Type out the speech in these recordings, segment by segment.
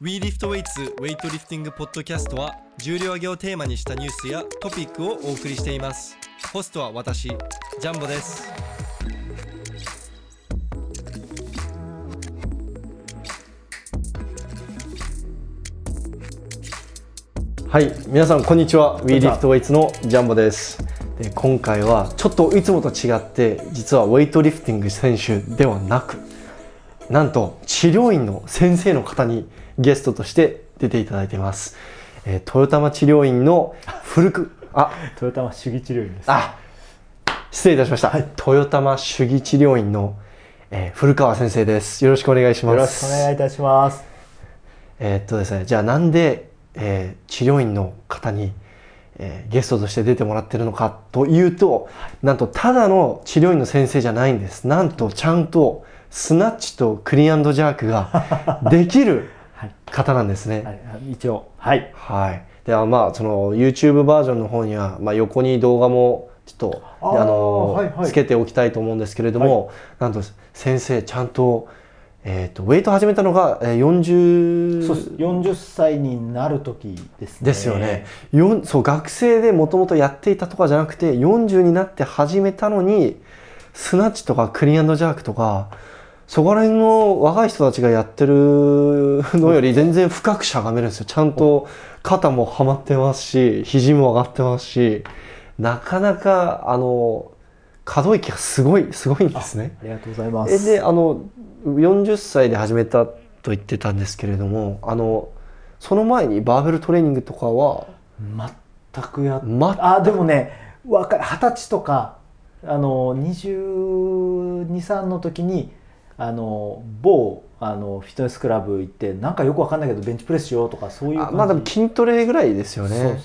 WeLiftWeights ウェイトリフティングポッドキャストは重量挙げをテーマにしたニュースやトピックをお送りしています。ホストは私ジャンボです。はい皆さんこんにちは。WeLiftWeights のジャンボです。で今回はちょっといつもと違って実はウェイトリフティング選手ではなくなんと治療院の先生の方にゲストとして出ていただいています、えー、豊玉治療院の古くあ豊玉主義治療院です。あ失礼いたしました、はい、豊玉主義治療院の、えー、古川先生です。よろしくお願いします。よろしくお願いいたします。えー、っとですねじゃあなんで、えー、治療院の方にえー、ゲストとして出てもらってるのかというとなんとただの治療院の先生じゃないんです。なんとちゃんとスナッチとクリーンジャークができる 方なんですね。はい、一応はい、はい、ではまあその YouTube バージョンの方には、まあ、横に動画もちょっとあの、はいはい、つけておきたいと思うんですけれども、はい、なんと先生ちゃんとえーと、ウェイト始めたのが40そう40歳になる時ですね。ですよね。そう学生でもともとやっていたとかじゃなくて40になって始めたのにスナッチとかクリーンジャークとかそこら辺の若い人たちがやってるのより全然深くしゃがめるんですよ。ちゃんと肩もはまってますし肘も上がってますしなかなかあの可動域がすごいすごいんですね。ありがとうございます。であの40歳で始めたと言ってたんですけれどもあのその前にバーベルトレーニングとかは全くやっ、ま、あでもね若い二十歳とかあの223の時にあの某あのフィットネスクラブ行ってなんかよくわかんないけどベンチプレスしようとかそういうまあでも筋トレぐらいですよね。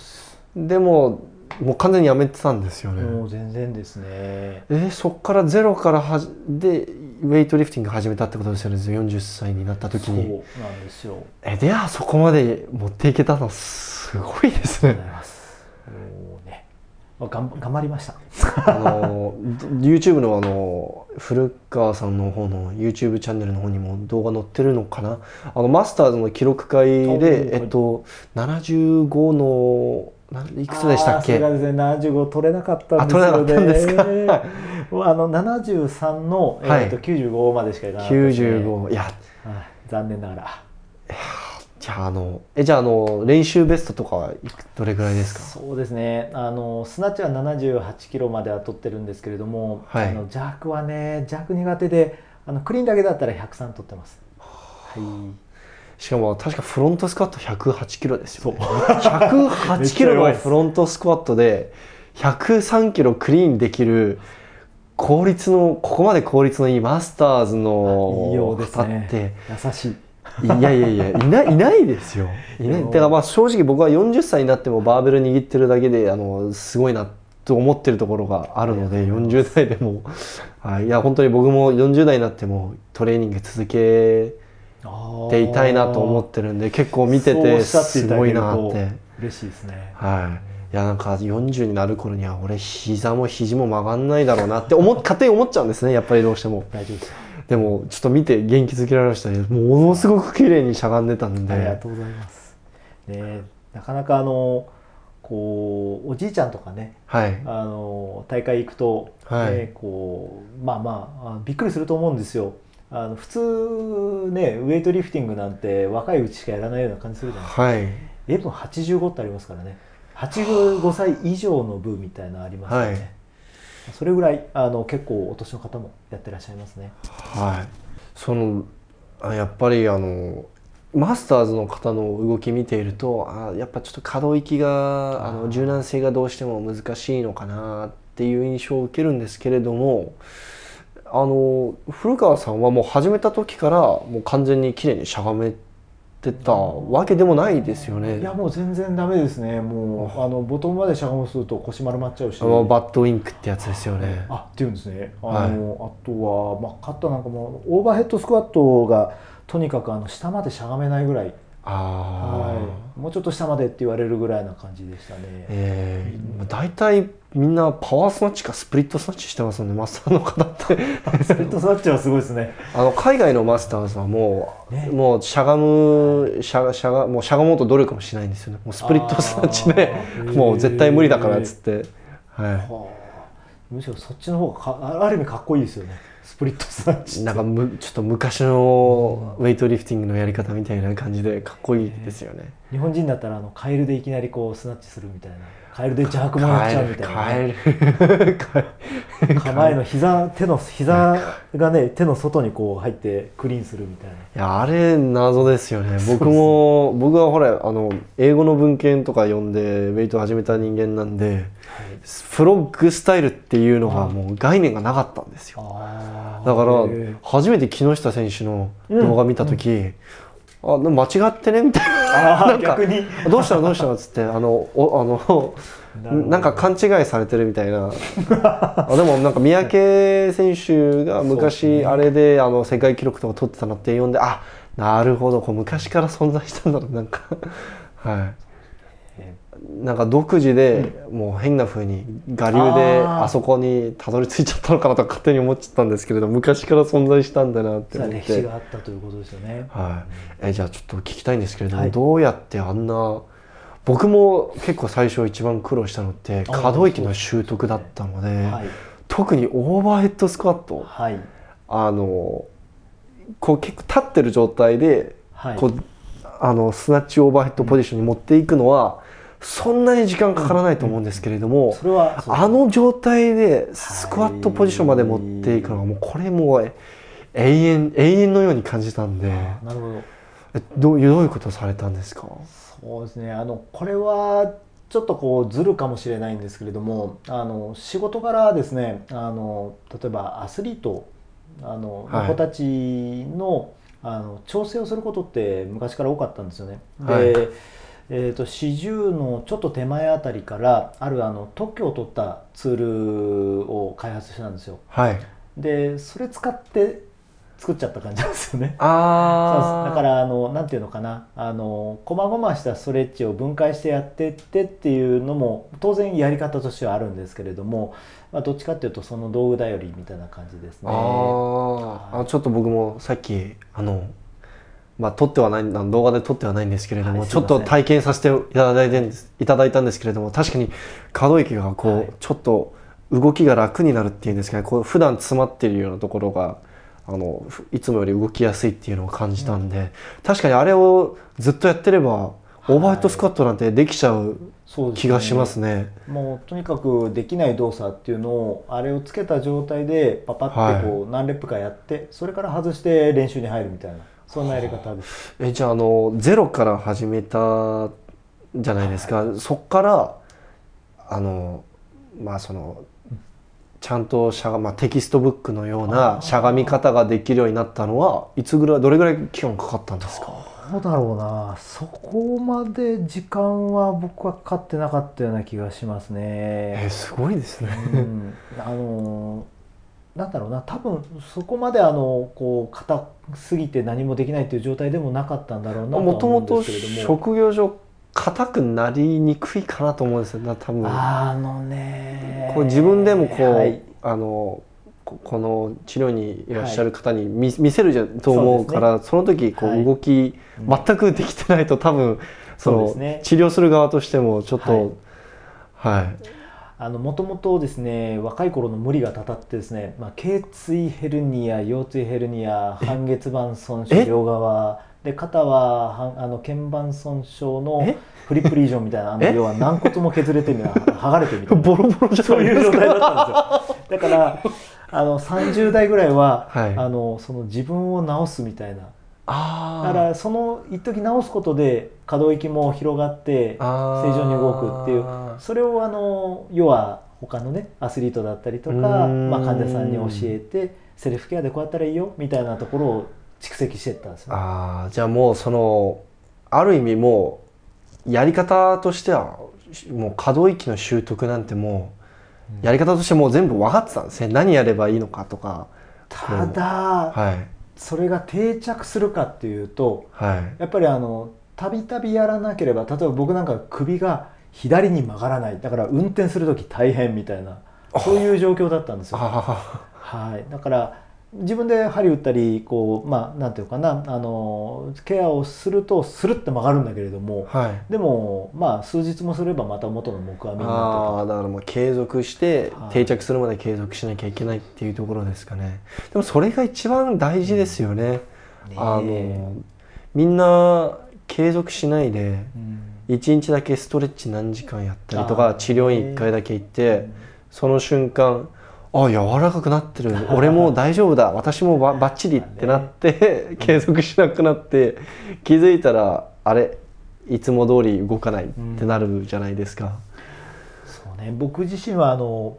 でももう完全にやめてたんですよね。もう全然ですね。えー、そっからゼロからはでウェイトリフティング始めたってことですよね。40歳になった時に。そうなんですよ。えではそこまで持っていけたのすごいですね。ね頑張りましたあの YouTube のあの古川さんの方の YouTube チャンネルの方にも動画載ってるのかな？あのマスターズの記録会で、えっと、75のいくつでしたっけ？それがですね、75取れなかったんですよね。ですか？あの73のえっ、ー、と、はい、95までしかいかなかった、ね。95いや、残念ながら。ああのえじゃあの練習ベストとかはどれぐらいですか？そうですね。あのスナッチは78キロまでは取ってるんですけれども、はい、あの弱はね弱苦手であのクリーンだけだったら103取ってます。はいしかも確かフロントスクワット108キロですよ、ね、108 キロのフロントスクワットで103キロクリーンできる効率のここまで効率のいいマスターズの方って、ね、優しいいやいやいやいないいないですよ。いない。だからまあ正直僕は40歳になってもバーベル握ってるだけであのすごいなと思ってるところがあるので40代でも、はい、いや本当に僕も40代になってもトレーニング続けていたいなと思ってるんで結構見ててすごいなって。嬉しいですね。はい。いやなんか40になる頃には俺膝も肘も曲がんないだろうなって思勝手に思っちゃうんですねやっぱりどうしても。大丈夫ですでもちょっと見て元気づけられましたね。ものすごく綺麗にしゃがんでたんで。ありがとうございます。ねなかなかあのこうおじいちゃんとかね、はい、あの大会行くと、はい、ね、こうまあまあびっくりすると思うんですよ。あの普通ねウェイトリフティングなんて若いうちしかやらないような感じするじゃないですか、はい、エプロン85ってありますからね。85歳以上の部みたいなのありますからね、はい、それぐらいあの結構お年の方もやってらっしゃいますね。はい。そのやっぱりあのマスターズの方の動き見ているとあやっぱちょっと可動域があの柔軟性がどうしても難しいのかなっていう印象を受けるんですけれどもあの古川さんはもう始めた時からもう完全に綺麗にしゃがめてたわけでもないですよね。いやもう全然ダメですね。もうあのボトムまでしゃがむすると腰丸まっちゃうし。バッドウィンクってやつですよね。あっていうんですね。あの、はい、あとはまあ肩なんかもオーバーヘッドスクワットがとにかくあの下までしゃがめないぐらいはい、もうちょっと下までって言われるぐらいな感じでしたね。えー、大体みんなパワースナッチかスプリットスナッチしてますよね。マスターの方。ってスプリットスナッチはすごいですね。あの海外のマスターズはもう、ね、もうしゃがむしゃしゃがもうしゃがもうと努力もしないんですよね。もうスプリットスナッチで もう絶対無理だからっつって、はい、むしろそっちの方がかある意味かっこいいですよねスプリットスナッチなんかむちょっと昔のウェイトリフティングのやり方みたいな感じでかっこいいですよね、日本人だったらあのカエルでいきなりこうスナッチするみたいなカエルで邪悪者やっちゃうみたいな、ね、カエル 構えの膝手の膝がね手の外にこう入ってクリーンするみたいな。いやあれ謎ですよね。僕も僕はほらあの英語の文献とか読んでウェイト始めた人間なんで、はい、フロッグスタイルっていうのがもう概念がなかったんですよ。だから初めて木下選手の動画見た時、うんうんあ間違ってね？みたいな。なんかどうしたの？どうしたの？っつってあのおあの なんか勘違いされてるみたいな。あでもなんか三宅選手が昔あれであの世界記録とか取ってたのって読んであなるほど。こう昔から存在したんだろう。なんか。はいなんか独自でもう変なふうに我流であそこにたどり着いちゃったのかなと勝手に思っちゃったんですけれど昔から存在したんだなって思って。歴史があったということですよね、はい、えじゃあちょっと聞きたいんですけれども、はい、どうやってあんな僕も結構最初一番苦労したのって可動域の習得だったので、ね。はい、特にオーバーヘッドスクワット、はい、あのこう結構立ってる状態で、こうあのスナッチオーバーヘッドポジションに持っていくのは、そんなに時間かからないと思うんですけれども、うん、あの状態でスクワットポジションまで持っていくのはもうこれもう永遠永遠のように感じたんで。なるほど。どうどういうことされたんですか？そうですね。あのこれはちょっとこうずるかもしれないんですけれどもあの仕事柄ですね。あの例えばアスリートあの、はい、子たちのあの調整をすることって昔から多かったんですよね。で、はいえーと、四十のちょっと手前あたりからあるあの特許を取ったツールを開発したんですよ。はい、でそれ使って作っちゃった感じなんですよね。あだからあのなんていうのかなあの細々したストレッチを分解してやってってっていうのも当然やり方としてはあるんですけれども、まあ、どっちかっていうとその道具頼りみたいな感じですね。ああちょっと僕もさっきあのまあ、撮ってはない動画で撮ってはないんですけれども、はい、ちょっと体験させていただいてんですいただいたんですけれども確かに可動域がこう、はい、ちょっと動きが楽になるっていうんですかね。こう普段詰まっているようなところがあのいつもより動きやすいっていうのを感じたんで、うん、確かにあれをずっとやってればオーバーヘッドスクワットなんてできちゃう気がしますね。すね、もうとにかくできない動作っていうのをあれをつけた状態でパパってこう何レップかやって、はい、それから外して練習に入るみたいなそんなやり方です。えじゃああのゼロから始めたじゃないですか、はい、そっからあのまあそのちゃんとしゃが、まあ、テキストブックのようなしゃがみ方ができるようになったのはいつぐらいどれぐらい期間かかったんですか？どうだろうな。そこまで時間は僕はかかってなかったような気がしますね。えすごいですね、うん、あのなんだろうな。多分そこまであのこう硬すぎて何もできないという状態でもなかったんだろうなともともと職業上硬くなりにくいかなと思うんですよ多分。あのねこう自分でもこう、はい、あのこの治療にいらっしゃる方に見,、見せるじゃと思うからそ、ね,、の時こう動き、はい、全くできてないと多分その、ね、治療する側としてもちょっとはい、はいもともとですね若い頃の無理がたたってですね、まあ、頸椎ヘルニア腰椎ヘルニア半月板損傷両側。で肩はあの腱板損傷のフリップリージョンみたいなあの要は軟骨も削れてみたいな剥がれてみたいな。ボロボロじゃそういう状態だったんですよ。だからあの30代ぐらいは、はい、あのその自分を治すみたいなだからその一時直すことで可動域も広がって正常に動くっていう。それをあの要は他のねアスリートだったりとか、まあ、患者さんに教えてセルフケアでこうやったらいいよみたいなところを蓄積していったんですね。あじゃあもうそのある意味もうやり方としてはもう可動域の習得なんてもうやり方としてもう全部分かってたんですね。何やればいいのかとか。ただ、はい、それが定着するかっていうと、はい、やっぱりあのたびたびやらなければ例えば僕なんか首が左に曲がらない。だから運転する時大変みたいなそういう状況だったんですよ。はい、だから自分で針打ったりこうまあなんていうかなあのケアをするとスルッと曲がるんだけれども、はい、でもまあ数日もすればまた元の木阿弥になってあだからもう継続して定着するまで継続しなきゃいけないっていうところですかね。でもそれが一番大事ですよね、うん、あのみんな継続しないで、うん、1日だけストレッチ何時間やったりとか治療院1回だけ行って、その瞬間あ柔らかくなってる俺も大丈夫だ 私もばばっちりってなって、継続しなくなって気づいたらあれいつも通り動かないってなるじゃないですか。うん、そうね僕自身はあの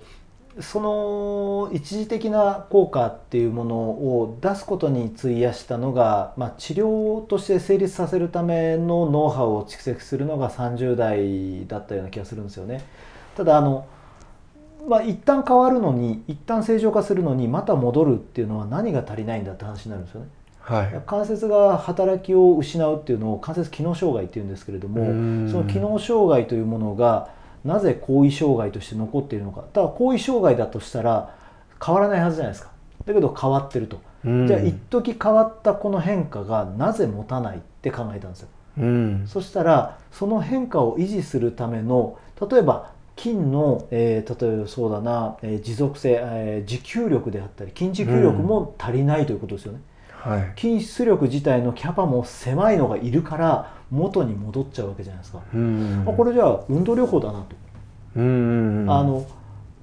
その一時的な効果っていうものを出すことに費やしたのが、まあ、治療として成立させるためのノウハウを蓄積するのが30代だったような気がするんですよね。ただあのまあ、一旦変わるのに一旦正常化するのにまた戻るっていうのは何が足りないんだって話になるんですよね。はい、関節が働きを失うっていうのを関節機能障害っていうんですけれどもその機能障害というものがなぜ後遺障害として残っているのか。ただ後遺障害だとしたら変わらないはずじゃないですか。だけど変わってると。じゃあ一時変わったこの変化がなぜ持たないって考えたんですよ。そしたらその変化を維持するための例えば筋の、えー、例えばそうだな、えー、持続性、えー、持久力であったり筋持久力も足りないということですよね、うんはい、筋出力自体のキャパも狭いのがいるから元に戻っちゃうわけじゃないですか、うん、これじゃあ運動療法だなと、うん、あの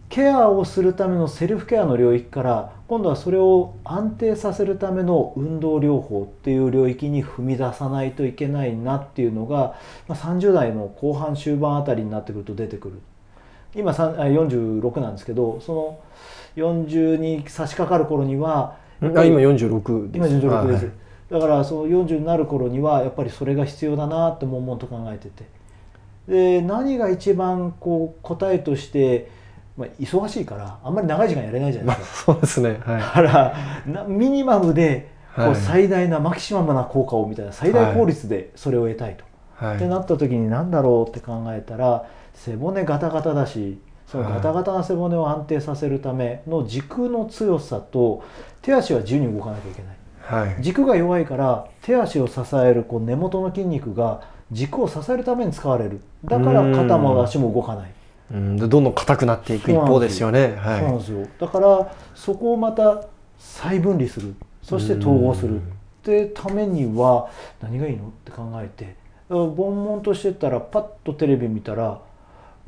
ケアをするためのセルフケアの領域から今度はそれを安定させるための運動療法っていう領域に踏み出さないといけないなっていうのが、まあ、30代の後半終盤あたりになってくると出てくる今46なんですけどその40に差し掛かる頃にはあ今46です。今46です、はい、だからその40になる頃にはやっぱりそれが必要だなって悶々と考えてて。で何が一番こう答えとして、まあ、忙しいからあんまり長い時間やれないじゃないですか、まあ、そうですね、はい、だからミニマムでこう最大な、マキシマムな効果をみたいな最大効率でそれを得たいと、はい、ってなった時に何だろうって考えたら背骨ガタガタだしそのガタガタな背骨を安定させるための軸の強さと手足は自由に動かなきゃいけない、はい、軸が弱いから手足を支えるこう根元の筋肉が軸を支えるために使われる。だから肩も足も動かない。うん。どんどん硬くなっていく一方ですよね。そうなんですよ、だからそこをまた再分離する。そして統合する。ってためには何がいいの？って考えて。悶々としてたらパッとテレビ見たら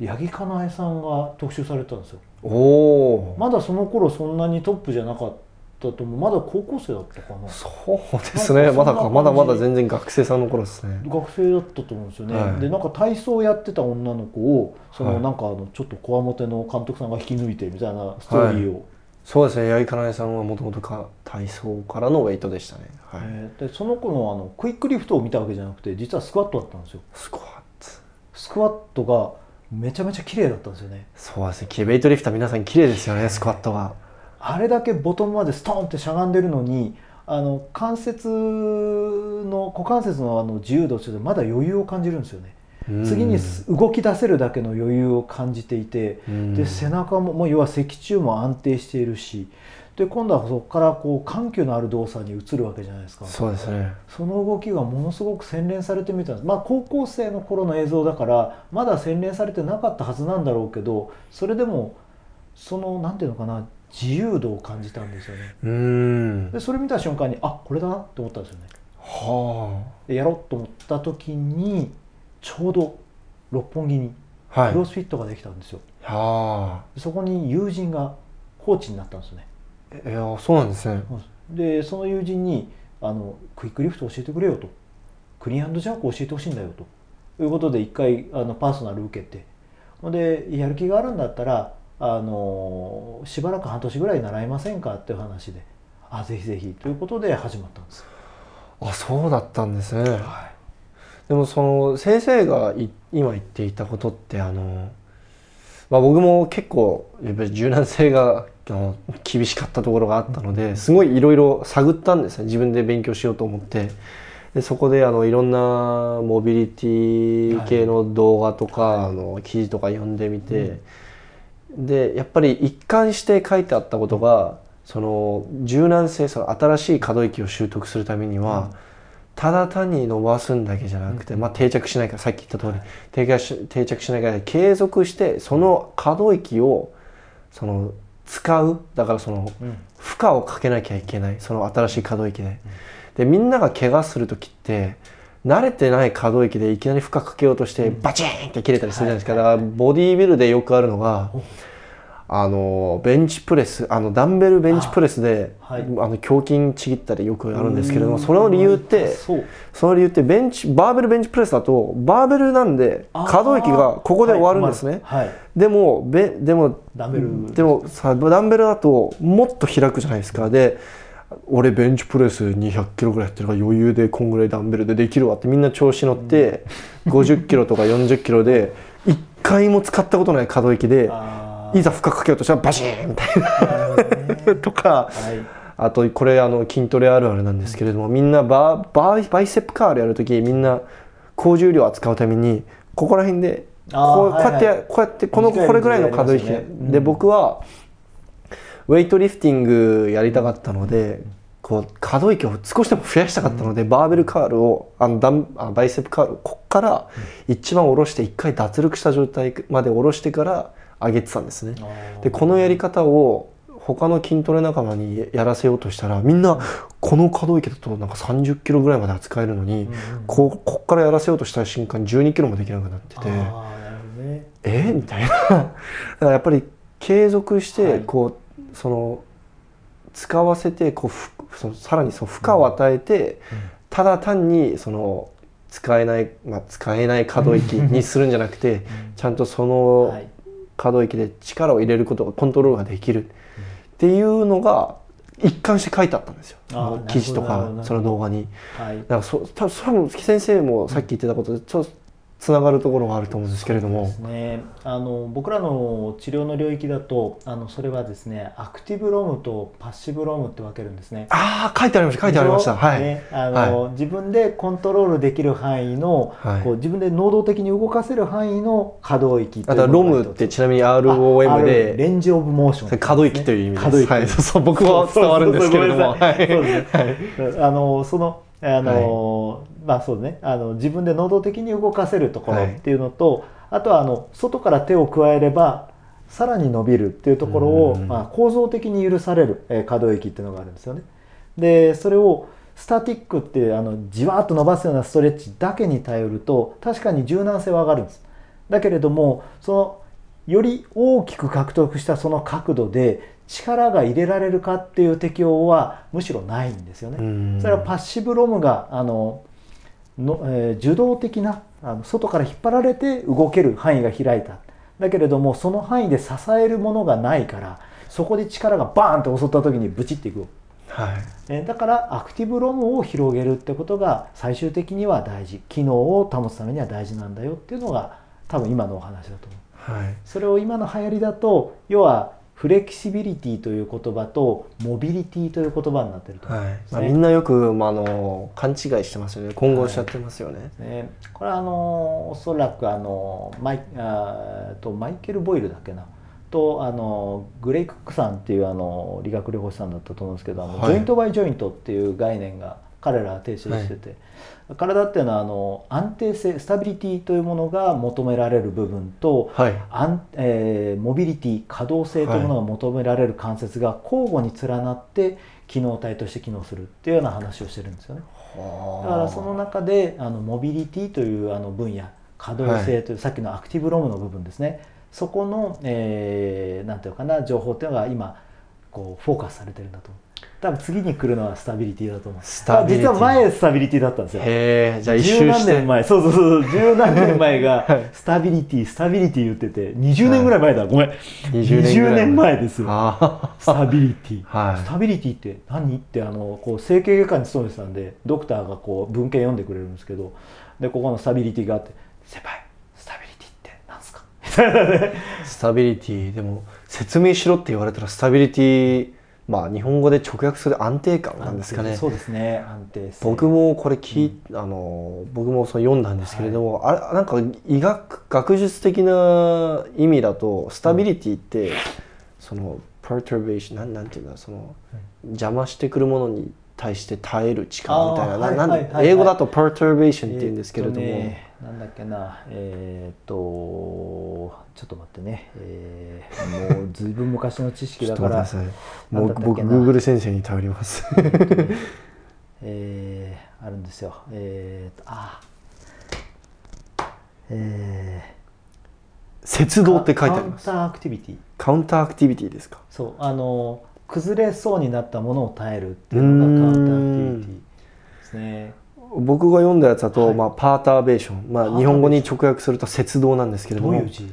八木かなえさんが特集されたんですよ。おまだその頃そんなにトップじゃなかったと思う。まだ高校生だったかな。そうですね。まだまだまだ全然学生さんの頃ですね。学生だったと思うんですよね、はい、でなんか体操やってた女の子をそのなんかあのちょっとこわもての監督さんが引き抜いてみたいなストーリーを、はい、そうですね。八木かなえさんはもともと体操からのウェイトでしたね、はい。えー、でその子のあのクイックリフトを見たわけじゃなくて実はスクワットだったんですよ。スクワット。スクワットがめちゃめちゃ綺麗だったんですよね。そうですね。ベイトリフター皆さん綺麗ですよねスクワットが。あれだけボトムまでストンってしゃがんでるのにあの関節の股関節のあの自由度としてまだ余裕を感じるんですよね。次に動き出せるだけの余裕を感じていてで背中ももう要は脊柱も安定しているしで今度はそこからこう緩急のある動作に移るわけじゃないですか。そうですね。その動きがものすごく洗練されてみたんです。まあ高校生の頃の映像だからまだ洗練されてなかったはずなんだろうけどそれでもそのなんていうのかな自由度を感じたんですよね。うん。でそれ見た瞬間にあこれだなって思ったんですよね。はあ。でやろうと思った時にちょうど六本木にクロスフィットができたんですよ、はあ、そこに友人がコーチになったんですねいやそうなんですね。でその友人にあのクイックリフト教えてくれよと。クリーンジャーク教えてほしいんだよと。いうことで一回あのパーソナル受けて。でやる気があるんだったらあのしばらく半年ぐらい習いませんかっていう話であぜひぜひ。ということで始まったんですあそうだったんですね、はい、でもその先生が今言っていたことってあの、まあ、僕も結構やっぱり柔軟性が厳しかったところがあったのですごいいろいろ探ったんですね自分で勉強しようと思って。でそこであのいろんなモビリティ系の動画とか、はい、あの記事とか読んでみて、うん、でやっぱり一貫して書いてあったことがその柔軟性その新しい可動域を習得するためには、うんただ単に伸ばすんだけじゃなくて、まあ、定着しないからさっき言った通り、定着し定着しないから継続してその可動域をその使うだからその負荷をかけなきゃいけないその新しい可動域で。でみんなが怪我する時って慣れてない可動域でいきなり負荷かけようとしてバチンって切れたりするじゃないですか、だからボディービルでよくあるのが。あのベンチプレスあのダンベルベンチプレスであ、はい、あの胸筋ちぎったりよくあるんですけれどもその理由ってその理由ってベンチバーベルベンチプレスだとバーベルなんで可動域がここで終わるんですね、はい。はい、でもべでもダンベルでもさダンベルだともっと開くじゃないですか。で俺ベンチプレス200キロぐらいやってるから余裕でこんぐらいダンベルでできるわってみんな調子乗って50キロとか40キロで1回も使ったことない可動域で。いざ負荷かけようとしたらバシーンみたいな。とか、はい、あとこれあの筋トレあるあるなんですけれどもみんなバババイセップカールやるときみんな高重量扱うためにここら辺でこうこうやって、こうやってこのこれぐらいの可動域で、僕はウェイトリフティングやりたかったのでこう可動域を少しでも増やしたかったので、うん、バーベルカールをあのダンあバイセップカールこっから一番下ろして一回脱力した状態まで下ろしてから上げてたんですね。でこのやり方を他の筋トレ仲間にやらせようとしたらみんなこの可動域だとなんか30キロぐらいまで扱えるのに、うん、ここっからやらせようとした瞬間12キロもできなくなってて、ね、え？みたいな。だからやっぱり継続してこう、はい、その使わせてこうそのさらにその負荷を与えて、うん、ただ単にその使えない、まあ、使えない可動域にするんじゃなくて、ちゃんとその、はい可動域で力を入れることがコントロールができる。っていうのが一貫して書いてあったんですよ。記事とかその動画に。はい、だからそ多分それも先生もさっき言ってたことでちょっとつながるところがあると思うんですけれども、ね、あの僕らの治療の領域だとあのそれはですねアクティブロームとパッシブロームって分けるんですね。ああ書いてありました書いてありました。はい、ね、あの、はい、自分でコントロールできる範囲の、はい、こう自分で能動的に動かせる範囲の可動域あとロムってちなみに ROM でレンジオブモーション、ね、可動域という意味です。可動域、はい、そうそう僕は伝わるんですけれども。あのそのあの、はいまあそうね、あの自分で能動的に動かせるところっていうのと、はい、あとはあの外から手を加えればさらに伸びるっていうところを、まあ、構造的に許される、えー、可動域っていうのがあるんですよね。でそれをスタティックってあのじわっと伸ばすようなストレッチだけに頼ると確かに柔軟性は上がるんです。だけれどもそのより大きく獲得したその角度で力が入れられるかっていう適応はむしろないんですよね。それはパッシブロムがあのの、えー、受動的なあの外から引っ張られて動ける範囲が開いた。だけれどもその範囲で支えるものがないからそこで力がバーンと襲った時にブチっていく、はい。えー、だからアクティブロムを広げるってことが最終的には大事。機能を保つためには大事なんだよっていうのが多分今のお話だと思う、はい、それを今の流行りだと要はフレキシビリティという言葉とモビリティという言葉になってると。ね、はい。まあ、みんなよく、まあ、あの勘違いしてますよね。混合しちゃってますよね。はい、ね。これはあのおそらくあのマイあとマイケル・ボイルだっけな？とあのグレイ・クックさんっていうあの理学療法士さんだったと思うんですけどあの、はい、 joint by joint っていう概念が彼らは提唱してて、はい、体っていうのはあの安定性スタビリティというものが求められる部分と、はい、あんえー、モビリティ可動性というものが求められる関節が交互に連なって機能体として機能するっていうような話をしてるんですよね。だからその中であのモビリティというあの分野可動性という、はい、さっきのアクティブロムの部分ですね。そこの、えー、なんていうかな情報っていうのが今こうフォーカスされてるんだと。思う。多分次に来るのはスタビリティだと思う。スタビリティ。実は前スタビリティだったんですよ。へえじゃあ一周何年前そうそうそう十何年前が スタビリティスタビリティ言ってて20年ぐらい前だ、はい、ごめん。20年 ,20 年前ですよ。スタビリティ、はい、スタビリティって何？ってあのこう整形外科に勤めてたんでドクターがこう文献読んでくれるんですけどでここのスタビリティがあって「先輩スタビリティって何すか?」スタビリティ。でも説明しろって言われたらスタビリティまあ日本語で直訳する安定感なんですかね。そうですね安定性。僕もこれ聞い、うん、あの僕もそう読んだんですけれども、はい、あれなんか医学学術的な意味だとスタビリティって、うん、その perturbation なんなんていうんだその、邪魔してくるものに対して耐える力みたいななな英語だと perturbation っていうんですけれども。えーね、なんだっけなえー、っとちょっと待ってね、えー、もうずいぶん昔の知識だからもう僕 Google 先生に頼ります。えー、あるんですよ。えー、あえー、雪道って書いてあります。カウンターアクティビティ。カウンターアクティビティですか？そうあの崩れそうになったものを耐えるっていうのがカウンターアクティビティですね僕が読んだやつだと、はい、まあ、パーターベーション、まあ、日本語に直訳すると雪道なんですけれども。雪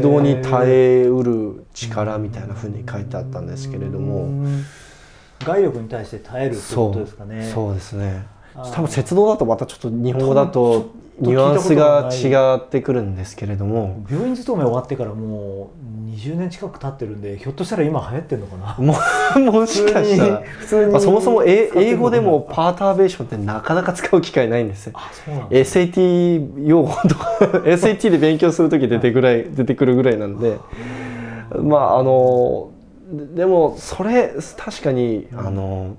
道に耐えうる力みたいなふうに書いてあったんですけれども。外力に対して耐えるってことですかねそうですね多分雪道だとまたちょっと日本語だとニュアンスが違ってくるんですけれども。病院勤め終わってからもう20年近く経ってるんでひょっとしたら今流行ってるのかな？も もしかしたら。普通に、まあ、そもそも英語でもパーターベーションってなかなか使う機会ないんですよ。SAT 用語とか SAT で勉強する時出てぐらい出てくるぐらいなんで。まああのでもそれ確かに、あの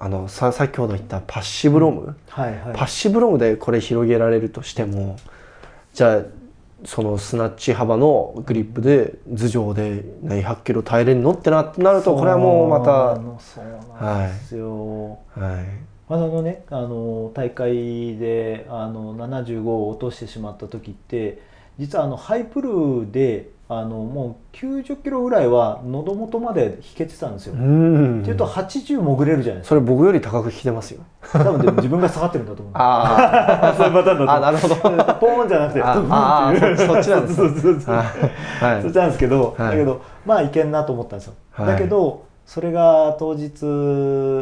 あのさ先ほど言ったパッシブロム、うんはいはい、パッシブロムでこれ広げられるとしてもじゃあそのスナッチ幅のグリップで頭上で何百キロ耐えれるのってななるとこれはもうまたそうなんですよ、はい、はい、あのねあの大会であの75を落としてしまった時って実はあのハイプルであのもう90キロぐらいは喉元まで引けてたんですよ。っていうと80潜れるじゃないですか。それ僕より高く引けてますよ。多分でも自分が下がってるんだと思う。ああ、そういうパターンだと。あ、なるほど。ポーンじゃなくて、ああ、そっちなんです。そうそうそう。はい。そっちなんですけど、だけどまあいけんなと思ったんですよ。だけど。それが当日、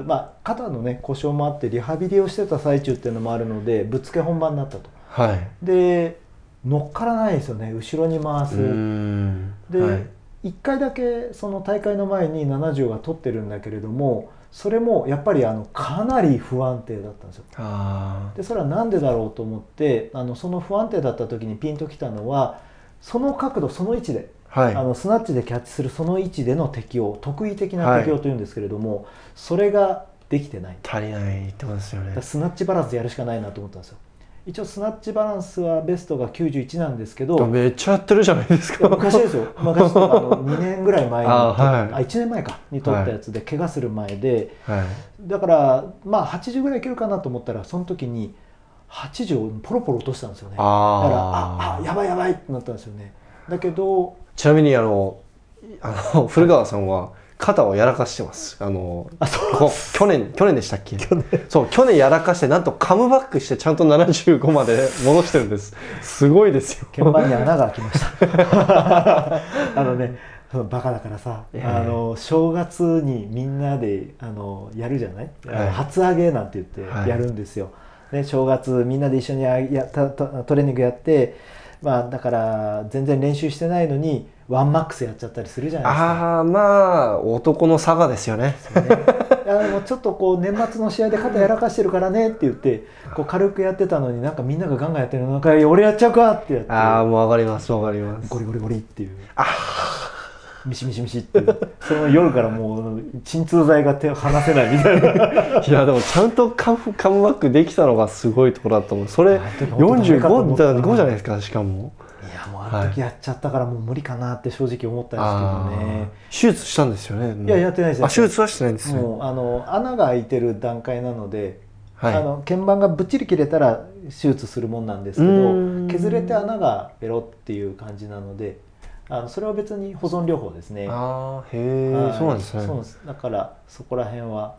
まあ、肩のね故障もあってリハビリをしてた最中っていうのもあるのでぶっつけ本番になったと。はい、で乗っからないですよね。後ろに回す。で、はい、1回だけその大会の前に70が取ってるんだけれどもそれもやっぱりあのかなり不安定だったんですよ。でそれは何でだろうと思ってあのその不安定だった時にピンときたのはその角度その位置で、はい、あのスナッチでキャッチするその位置での適応特異的な適応というんですけれども、はい、それができてない。足りないってことですよね。スナッチバランスやるしかないなと思ったんですよ一応スナッチバランスはベストが91なんですけどめっちゃやってるじゃないですか。昔ですよ。昔あの 2年ぐらい前にあ、はい、あ1年前かに撮ったやつで、はい、怪我する前で、はい、だからまあ80ぐらいいけるかなと思ったらその時に80をポロポロ落としたんですよね。だからああやばいやばいってなったんですよね。だけどちなみにあのあの古川さんは、肩をやらかしてます。あのあそう。去年去年でしたっけ？去年。そう去年やらかしてなんとカムバックしてちゃんと75まで戻してるんです。すごいですよ。鍵盤に穴が開きました。あのねバカだからさ、あの正月にみんなであのやるじゃない、はい、初上げなんて言ってやるんですよ、はい、ね、正月みんなで一緒にやトレーニングやってまあだから全然練習してないのにワンマックスやっちゃったりするじゃないですか。ああまあ男の差がですよね。ね。いやもちょっとこう年末の試合で肩やらかしてるからねって言ってこう軽くやってたのになんかみんながガンガンやってるのなんか俺やっちゃうかってやって。ああもう分かります分かります。ゴリゴリゴリっていう。ああミシミシミシってその夜からもう鎮痛剤が手を離せないみたいな。いやでもちゃんとカムカムバックできたのがすごいところだと思う。それ45じゃないですかしかもあの時やっちゃったからもう無理かなって正直思ったんですけどね、手術したんですよね。いややってないです。あ手術はしてないんですよもうあの穴が開いてる段階なのではい、あの鍵盤がぶっちり切れたら手術するもんなんですけど削れて穴がペロっていう感じなのであのそれは別に保存療法ですね。ああへえ、そうなんですね。そうです。だからそこら辺は。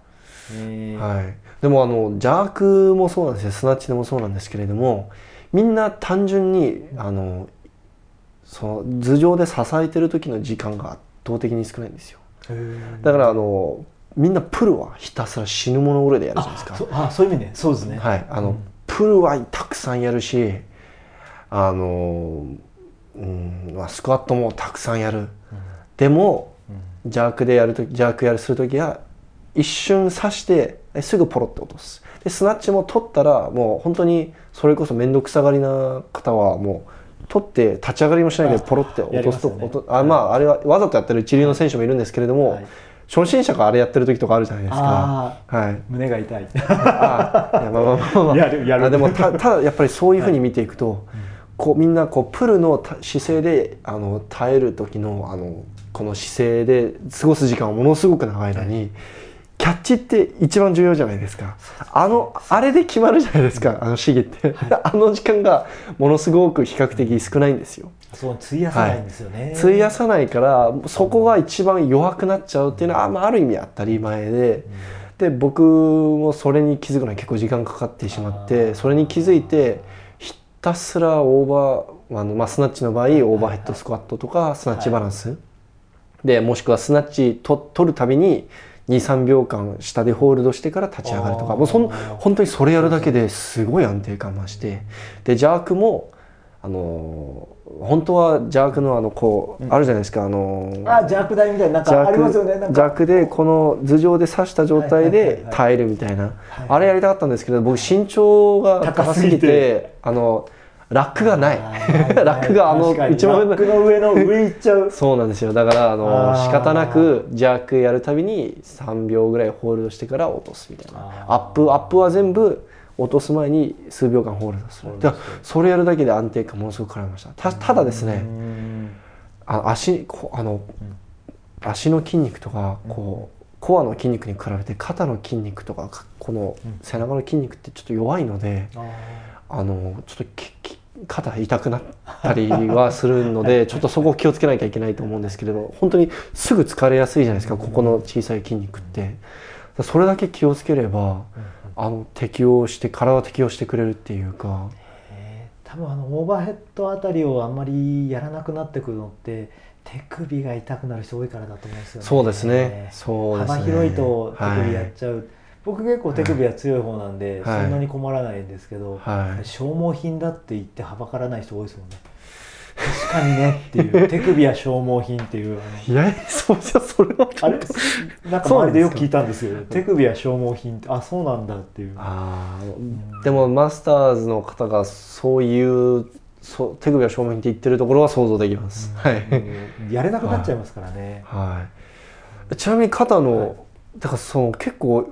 はい、でもあの邪悪もそうなんですよ。スナッチでもそうなんですけれどもみんな単純にあのその頭上で支えてる時の時間が圧倒的に少ないんですよ。だからあのみんなプルはひたすら死ぬものぐらいでやるじゃないですか。あそういう意味ね。そうですね。はい。あの、うん、プルはたくさんやるしあのうんまあ、スクワットもたくさんやる、でも、邪悪でやると邪悪やるする時は一瞬刺してすぐポロって落とす。でスナッチも取ったらもう本当にそれこそ面倒くさがりな方はもう取って立ち上がりもしないでポロって落とすとあ、ね、まああれはわざとやってる一流の選手もいるんですけれども、はい。初心者があれやってる時とかあるじゃないですか。はい、胸が痛い。あいやまあまあまあ、まあ、やるやる。でもたただやっぱりそういうふうに見ていくと、はい、こうみんなこうプルの姿勢であの耐える時のあのこの姿勢で過ごす時間はものすごく長い間に、キャッチって一番重要じゃないですか。あの、あれで決まるじゃないですか、あの試技って。あの時間がものすごく比較的少ないんですよ。そう、費やさないんですよね。費やさないから、そこが一番弱くなっちゃうっていうのは、まあ、ある意味当たり前で、で、僕もそれに気づくのは結構時間かかってしまって、それに気づいて、ひたすらオーバー、あのまあ、スナッチの場合、オーバーヘッドスクワットとか、スナッチバランス。で、もしくはスナッチと取るたびに、23秒間下でホールドしてから立ち上がるとか。もうそん本当にそれやるだけですごい安定感増して。でジャークもあの本当はジャークのあのこう、あるじゃないですか。あのあジャーク台みたいななんかありますよね。ジャークでこの頭上で刺した状態で耐えるみたいな、あれやりたかったんですけど僕身長が高すぎてあのラックがないラックがあの一番ラックの上の上行っちゃう。そうなんですよ。だからあの仕方なくジャークやるたびに3秒ぐらいホールドしてから落とすみたいな。アップアップは全部落とす前に数秒間ホールドする。それやるだけで安定感ものすごく変わりました。たただですねあ足こあの、足の筋肉とかこう、コアの筋肉に比べて肩の筋肉とかこの背中の筋肉ってちょっと弱いので、あのちょっと肩痛くなったりはするので ちょっとそこを気をつけなきゃいけないと思うんですけれど本当にすぐ疲れやすいじゃないですかここの小さい筋肉って。それだけ気をつければあの適応して体適応してくれるっていうか。多分あのオーバーヘッドあたりをあんまりやらなくなってくるのって手首が痛くなる人多いからだと思うんですよね。そうですね。そうですね。幅広いと手首やっちゃう、はい僕結構手首は強い方なんで、はい、そんなに困らないんですけど、はい、消耗品だって言ってはばからない人多いですもんね。確かにねっていう。手首は消耗品っていう。いやそうじゃそれはあれなんか周りでよく聞いたんですけど手首は消耗品ってあそうなんだっていう。あ、うん、でもマスターズの方がそういうそ手首は消耗品って言ってるところは想像できます、うん、はい、やれなくなっちゃいますからね、はい、ちなみに肩の、だからその結構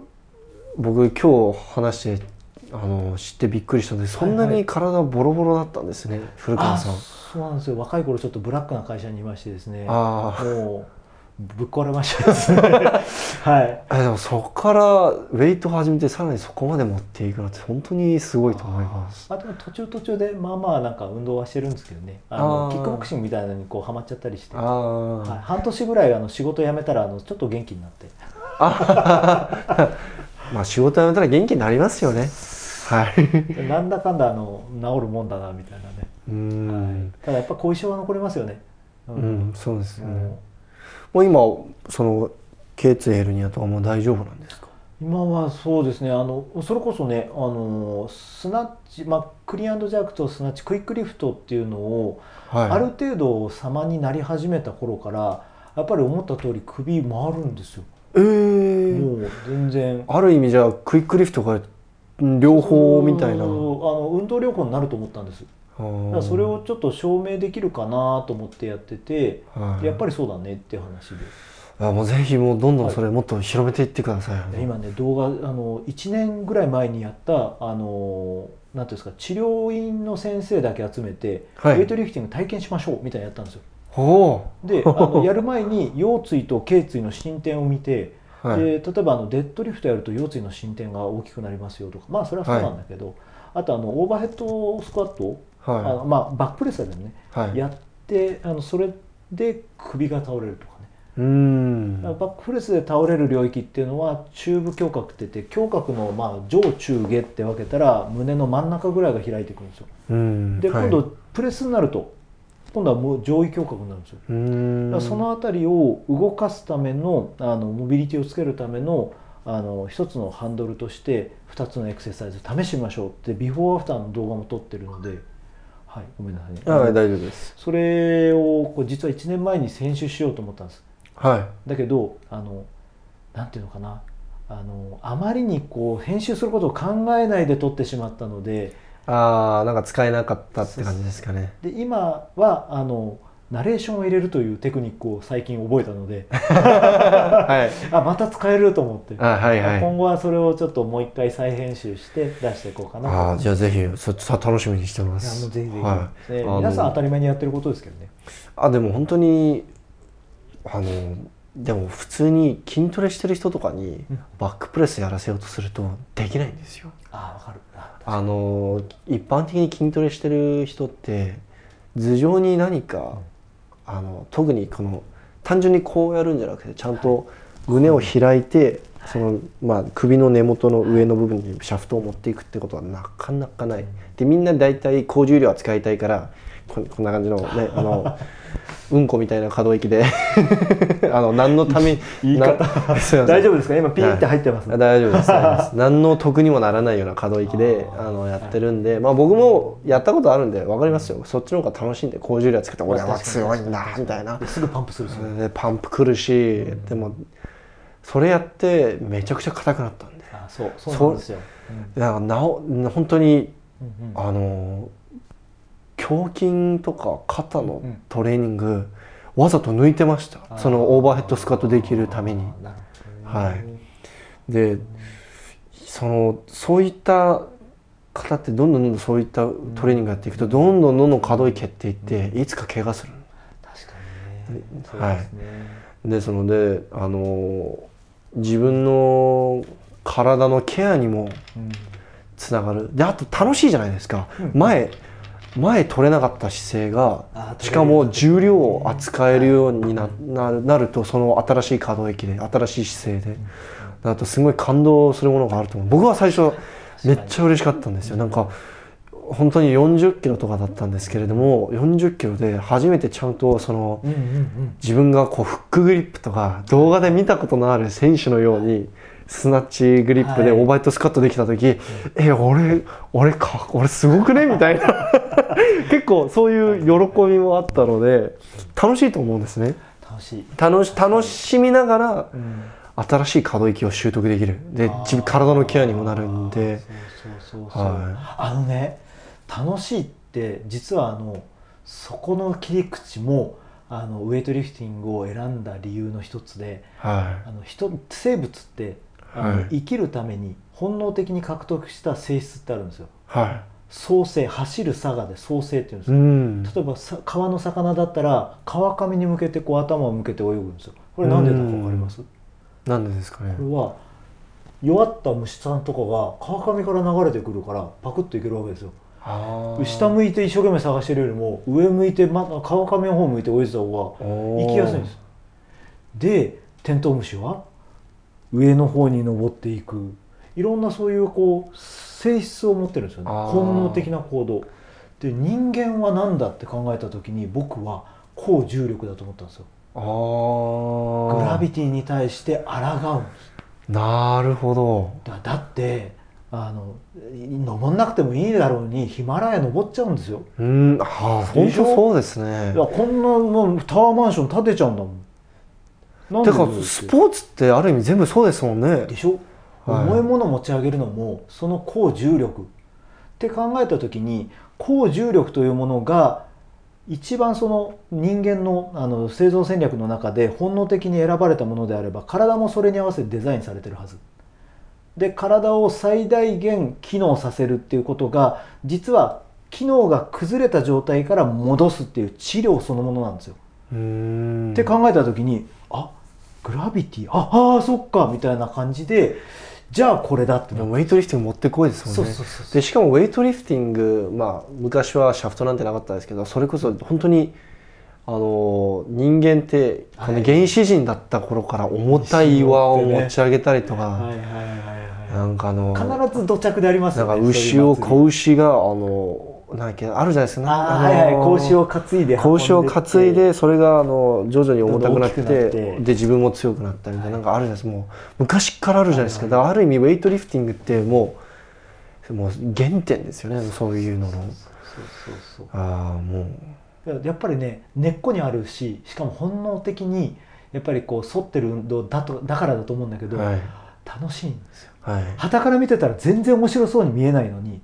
僕今日話してあの知ってびっくりしたのでそんなに体ボロボロだったんですね、はいはい、古川さん。そうなんですよ。若い頃ちょっとブラックな会社にいましてですねあもうぶっ壊れましたですね。はい。でもそこからウェイト始めてさらにそこまで持っていくのって本当にすごいと思います。あでも途中途中でまあまあなんか運動はしてるんですけどね。あのキックボクシングみたいなのにこうハマっちゃったりして。はい、半年ぐらいあの仕事辞めたらあのちょっと元気になってまあ仕事辞めたら元気になりますよね。はい。なんだかんだあの治るもんだなみたいなね。うん、はい、ただやっぱ後遺症は残りますよね。うん、うん、そうですよね。もう今その頸椎ヘルニアとかも大丈夫なんですか？今はそうですねあのそれこそねあのスナッチ、まあ、クリアンドジャークとスナッチクイックリフトっていうのを、はい、ある程度様になり始めた頃からやっぱり思った通り首回るんですよ。えー、もう全然ある意味じゃあクイックリフトが両方みたいな。あの運動療法になると思ったんです。だそれをちょっと証明できるかなと思ってやってて、はい、やっぱりそうだねって話で。あもうぜひもうどんどんそれもっと広めていってください、はい、今ね動画あの1年ぐらい前にやったあのなんていうんですか治療院の先生だけ集めて、はい、ウェイトリフティング体験しましょうみたいなやったんですよ。であのやる前に腰椎と頸椎の進展を見て、はい、で例えばあのデッドリフトやると腰椎の進展が大きくなりますよとか。まあそれはそうなんだけど、はい、あとあのオーバーヘッドスクワット、はい、あのまあ、バックプレスでもね、やってあのそれで首が倒れるとかね。うん。バックプレスで倒れる領域っていうのは中部胸郭って言って胸郭のまあ上中下って分けたら胸の真ん中ぐらいが開いていくんですよ。で今度プレスになると今度はもう上位胸郭になるんですよ。その辺りを動かすためのあのモビリティをつけるためのあの一つのハンドルとして2つのエクササイズ試してみましょうってビフォーアフターの動画も撮ってるので。はい。ごめんなさいね。あ大丈夫です。それをこう実は1年前に選手しようと思ったんです。はい。だけどあのなんていうのかな。あのあまりにこう編集することを考えないで撮ってしまったのでああなんか使えなかったって感じですかね。で今はあのナレーションを入れるというテクニックを最近覚えたので、はい、あまた使えると思って。あ、はいはい、今後はそれをちょっともう一回再編集して出していこうかなあじゃあぜひそさ楽しみにしてます。ぜひぜひ、はい、皆さん当たり前にやってることですけどね。あでも本当にあのでも普通に筋トレしてる人とかにバックプレスやらせようとするとできないんですよ。あわかるあの一般的に筋トレしてる人って頭上に何かあの特にこの単純にこうやるんじゃなくてちゃんと胸を開いて、そのまあ、首の根元の上の部分にシャフトを持っていくってことはなかなかない。でみんな大体高重量は使いたいからこんな感じのねあの うんこみたいな可動域で。あの何のために 大丈夫ですか？今ピーって入ってます、ね、大丈夫です。何の得にもならないような可動域であのやってるんで、まあ、僕もやったことあるんで分かりますよ。そっちの方が楽しいんで高重量つけて俺は強いんだみたいな。すぐパンプするでパンプくるし、うん、でもそれやってめちゃくちゃ硬くなったんで。あそうそうなんですよ、うん、だからなお本当に、うんうん、あの胸筋とか肩のトレーニング、わざと抜いてましたそのオーバーヘッドスカットできるために。はい、でそのそういった方ってどんどんどんどんそういったトレーニングやっていくとどんどんどんどん可動域減っていっていつか怪我する。確かにね。はい。でそのであの自分の体のケアにもつながる。であと楽しいじゃないですか。前前取れなかった姿勢がしかも重量を扱えるようにななるとその新しい可動域で新しい姿勢で。だとすごい感動するものがあると思う。僕は最初めっちゃ嬉しかったんですよ。なんか本当に40キロとかだったんですけれども40キロで初めてちゃんとその自分がこうフックグリップとか動画で見たことのある選手のようにスナッチグリップでオーバーヘッドスカットできた時、はい、え俺俺か俺すごくね？みたいな 結構そういう喜びもあったので楽しいと思うんですね。楽しい。楽し楽しみながら、うん、新しい可動域を習得できる。で自分体のケアにもなるんで。そうそうそうそう、はい、あのね楽しいって実はあのそこの切り口もあのウエイトリフティングを選んだ理由の一つで、はい、あの人生物ってあの、はい、生きるために本能的に獲得した性質ってあるんですよ。はい創生走る佐賀で創生っていうんですよ、うん、例えばさ川の魚だったら川上に向けてこう頭を向けて泳ぐんですよ。これなんでだか分かります、うん、なんでですかね。これは弱った虫さんとかが川上から流れてくるからパクッといけるわけですよ。下向いて一生懸命探してるよりも上向いて、ま、川上の方向いて泳いでた方が行きやすいんです。でテントウムシは上の方に登っていく。いろんなそういうこう性質を持ってるんですよね。本能的な行動。で人間は何だって考えた時に僕は高重力だと思ったんですよ。グラビティに対して抗うんです。なるほど。だだってあの登んなくてもいいだろうにヒマラヤ登っちゃうんですよ。うんはあ本当そうですね。いやこんなもうタワーマンション建てちゃうんだもん。てかスポーツってある意味全部そうですもんね。でしょ？重いものを持ち上げるのもその高重力。って考えた時に高重力というものが一番その人間のあの生存戦略の中で本能的に選ばれたものであれば体もそれに合わせてデザインされてるはず。で体を最大限機能させるっていうことが実は機能が崩れた状態から戻すっていう治療そのものなんですよ。って考えた時にあグラビティ。ああそっか。みたいな感じでじゃあこれだってウェイトリフティング持ってこいですもんね。でしかもウェイトリフティングまあ昔はシャフトなんてなかったですけどそれこそ本当にあの人間ってこの原始人だった頃から重たい岩を持ち上げたりとかなんかあの必ず土着でありますよねなんか牛を子牛があのなんだっけあるじゃないですか、あはいはい、子牛を担いで子牛を担いでそれがあの徐々に重たくなってで自分も強くなったみたいななんかあるじゃないですか。もう昔からあるじゃないですか。だからある意味ウェイトリフティングってもうもう原点ですよね。そういうのの。そうそうああもう。やっぱりね根っこにあるししかも本能的にやっぱりこう反ってる運動だとだからだと思うんだけど、はい、楽しいんですよ。はい、旗から見てたら全然面白そうに見えないのに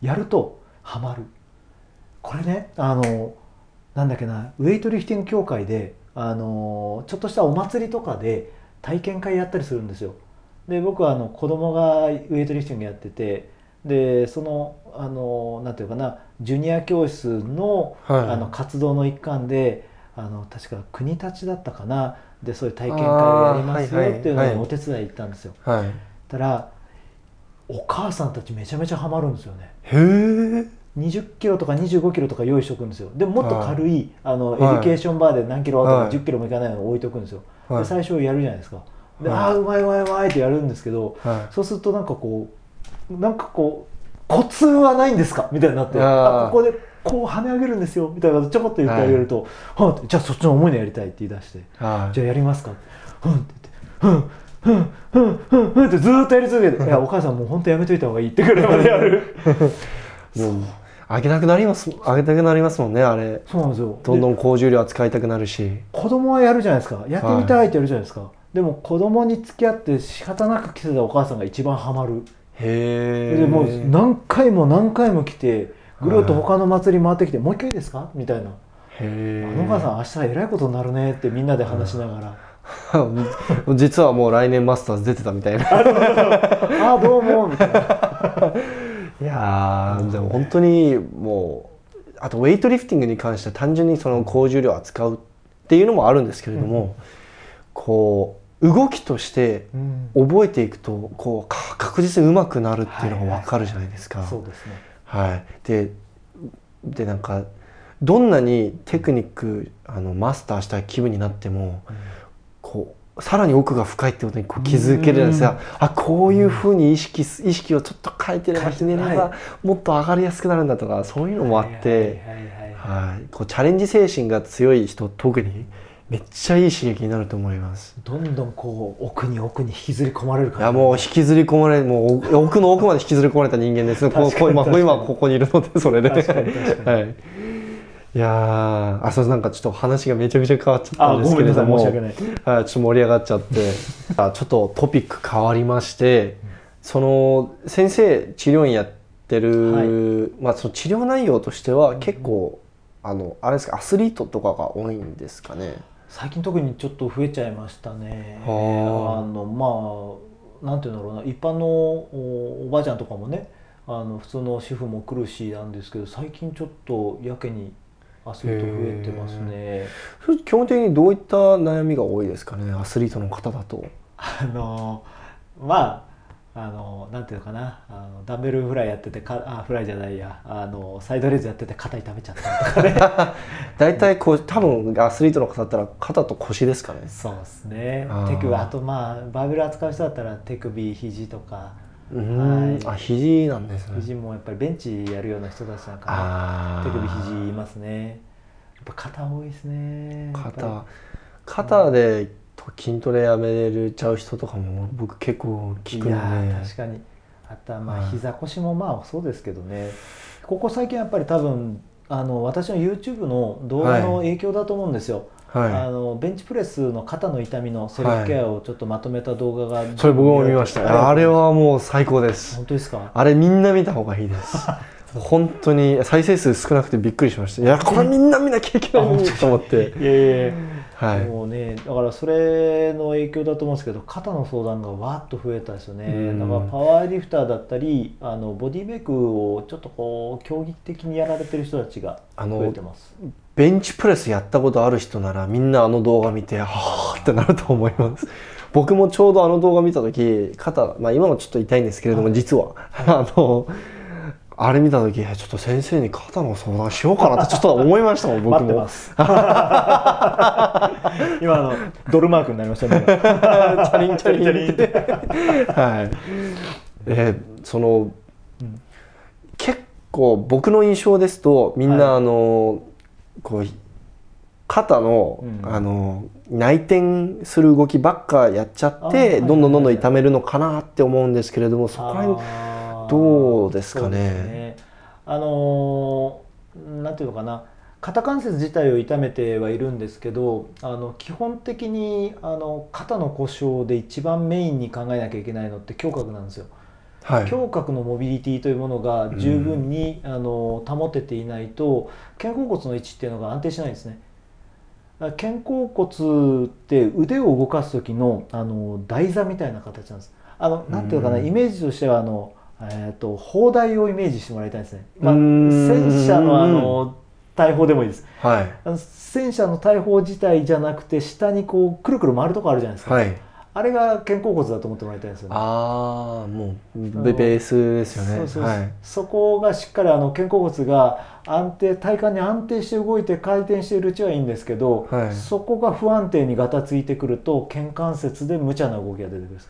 やるとハマる。これねあのなんだっけなウェイトリフティング協会であのちょっとしたお祭りとかで体験会やったりするんですよ。で僕はあの子供がウェイトリフティングやっててでそのあのなんていうかなジュニア教室のはい、あの活動の一環であの確か国立だったかなでそういう体験会をやりますよっていうのにお手伝い行ったんですよ。はい、たらお母さんたちめちゃめちゃハマるんですよね。へえ。20キロとか25キロとか用意しとくんですよ。でももっと軽い、あのエデュケーションバーで何キロとか10キロもいかないのを置いとくんですよ、で最初やるじゃないですか。で、ああうまいうまいうまいってやるんですけど、そうするとなんかこうなんかこうコツはないんですか？みたいになって。あここでこう跳ね上げるんですよ。みたいなちょこっと言ってあげると「はじゃあそっちの重いのやりたい」って言い出して「じゃあやりますか」ふんって言って「ふんふんふんふんふん」ってずっとやり続けて「いやお母さんもう本当やめといた方がいい」ってくら。いまでやる。もうあげたくなりますあげたくなりますもんねあれ。そうなんですよ。どんどん高重量扱いたくなるし。子供はやるじゃないですか。やってみたいってやるじゃないですか、はい、でも子供に付き合って仕方なく来てたお母さんが一番ハマる。へえでもう何回も何回も来てぐるっと他の祭り回ってきて、もう一回いいですか？みたいな「へあのお母さん明日えらいことになるね」ってみんなで話しながら。実はもう来年マスターズ出てたみたいな。あど。うもみたいな。いやでも本当にもうあとウェイトリフティングに関しては単純にその高重量を扱うっていうのもあるんですけれども、うん、こう動きとして覚えていくとこう確実にうまくなるっていうのが分かるじゃないですか。そうですね。はい、ででなんかどんなにテクニックあのマスターした気分になっても、うん、こうさらに奥が深いってことにこう気づけるんですが、あこういうふうに意識意識をちょっと変えてればひねればもっと上がりやすくなるんだとかそういうのもあってはいこうチャレンジ精神が強い人特にめっちゃいい刺激になると思います。どんどんこう奥に奥に引きずり込まれるいやもう引きずり込まれもう奥の奥まで引きずり込まれた人間です。ねこう今今ここにいるのでそれで、はいいやあそうなんかちょっと話がめちゃくちゃ変わっちゃったんですけれども。はい、ちょっと盛り上がっちゃって。あちょっとトピック変わりまして、その先生治療院やってる、はい、まあその治療内容としては結構、あのあれですかアスリートとかが多いんですかね？最近特にちょっと増えちゃいましたね。あのまあなんていうんだろうな。一般のおばあちゃんとかもねあの普通の主婦も来るしなんですけど最近ちょっとやけにアスリート増えてますね。基本的にどういった悩みが多いですかねアスリートの方だと。あのまああのなんていうのかな。あのダンベルフライやっててかあフライじゃないや。あのサイドレーズやってて肩痛めちゃったとかね。大体こう多分アスリートの方だったら肩と腰ですかね。そうですね。手首あとまあバーベル扱う人だったら手首肘とかはい、あ肘なんですね。肘もやっぱりベンチやるような人たちなんか手首肘いますね。やっぱ肩多いですね。肩。肩で筋トレやめれちゃう人とかも僕結構聞くんで。確かに。あとはまあ膝腰もまあそうですけどね。ここ最近やっぱり多分あの私の YouTube の動画の影響だと思うんですよ、はい、あのベンチプレスの肩の痛みのセルフケアをちょっとまとめた動画が、はい、それ僕も見ました。あれはもう最高です。本当ですか？あれみんな見た方がいいです。本当に再生数少なくてびっくりしました。いやこれみんな見なきゃいけないと思って。いやいやいやはい、もうねだからそれの影響だと思うんですけど肩の相談がわっと増えたですよね。だからパワーリフターだったりあのボディメイクをちょっとこう競技的にやられてる人たちが増えてます。ベンチプレスやったことある人ならみんなあの動画見てはあってなると思います。僕もちょうどあの動画見た時肩、まあ、今もちょっと痛いんですけれども、実は、あのあれ見た時ちょっと先生に肩の相談しようかなってちょっと思いましたもん僕も。今のドルマークになりましたね。チャリンチャリンチャリンって。はい。えー、その、うん、結構僕の印象ですとみんな、はい、あのこう肩のうん、あの内転する動きばっかやっちゃってどんどんどんどん痛めるのかなって思うんですけれどもそこら辺どうですかね。ねあのなんていうのかな肩関節自体を痛めてはいるんですけどあの基本的にあの肩の故障で一番メインに考えなきゃいけないのって胸郭なんですよ。はい、胸郭のモビリティというものが十分に、うん、あの保てていないと肩甲骨の位置っていうのが安定しないんですね。肩甲骨って腕を動かす時のあの台座みたいな形なんです。あのなんていうのかな、イメージとしてはあの、えーと、砲台をイメージしてもらいたいですね。まあ、戦車のあの大砲でもいいです。はい、戦車の大砲自体じゃなくて下にこうくるくる回るとこあるじゃないですか。はいあれが肩甲骨だと思ってもらいたいんですよね。ああ、もうベースですよね。そうそうはい、そこがしっかりあの肩甲骨が安定体幹に安定して動いて回転しているうちはいいんですけど、はい、そこが不安定にガタついてくると肩関節で無茶な動きが出てくるで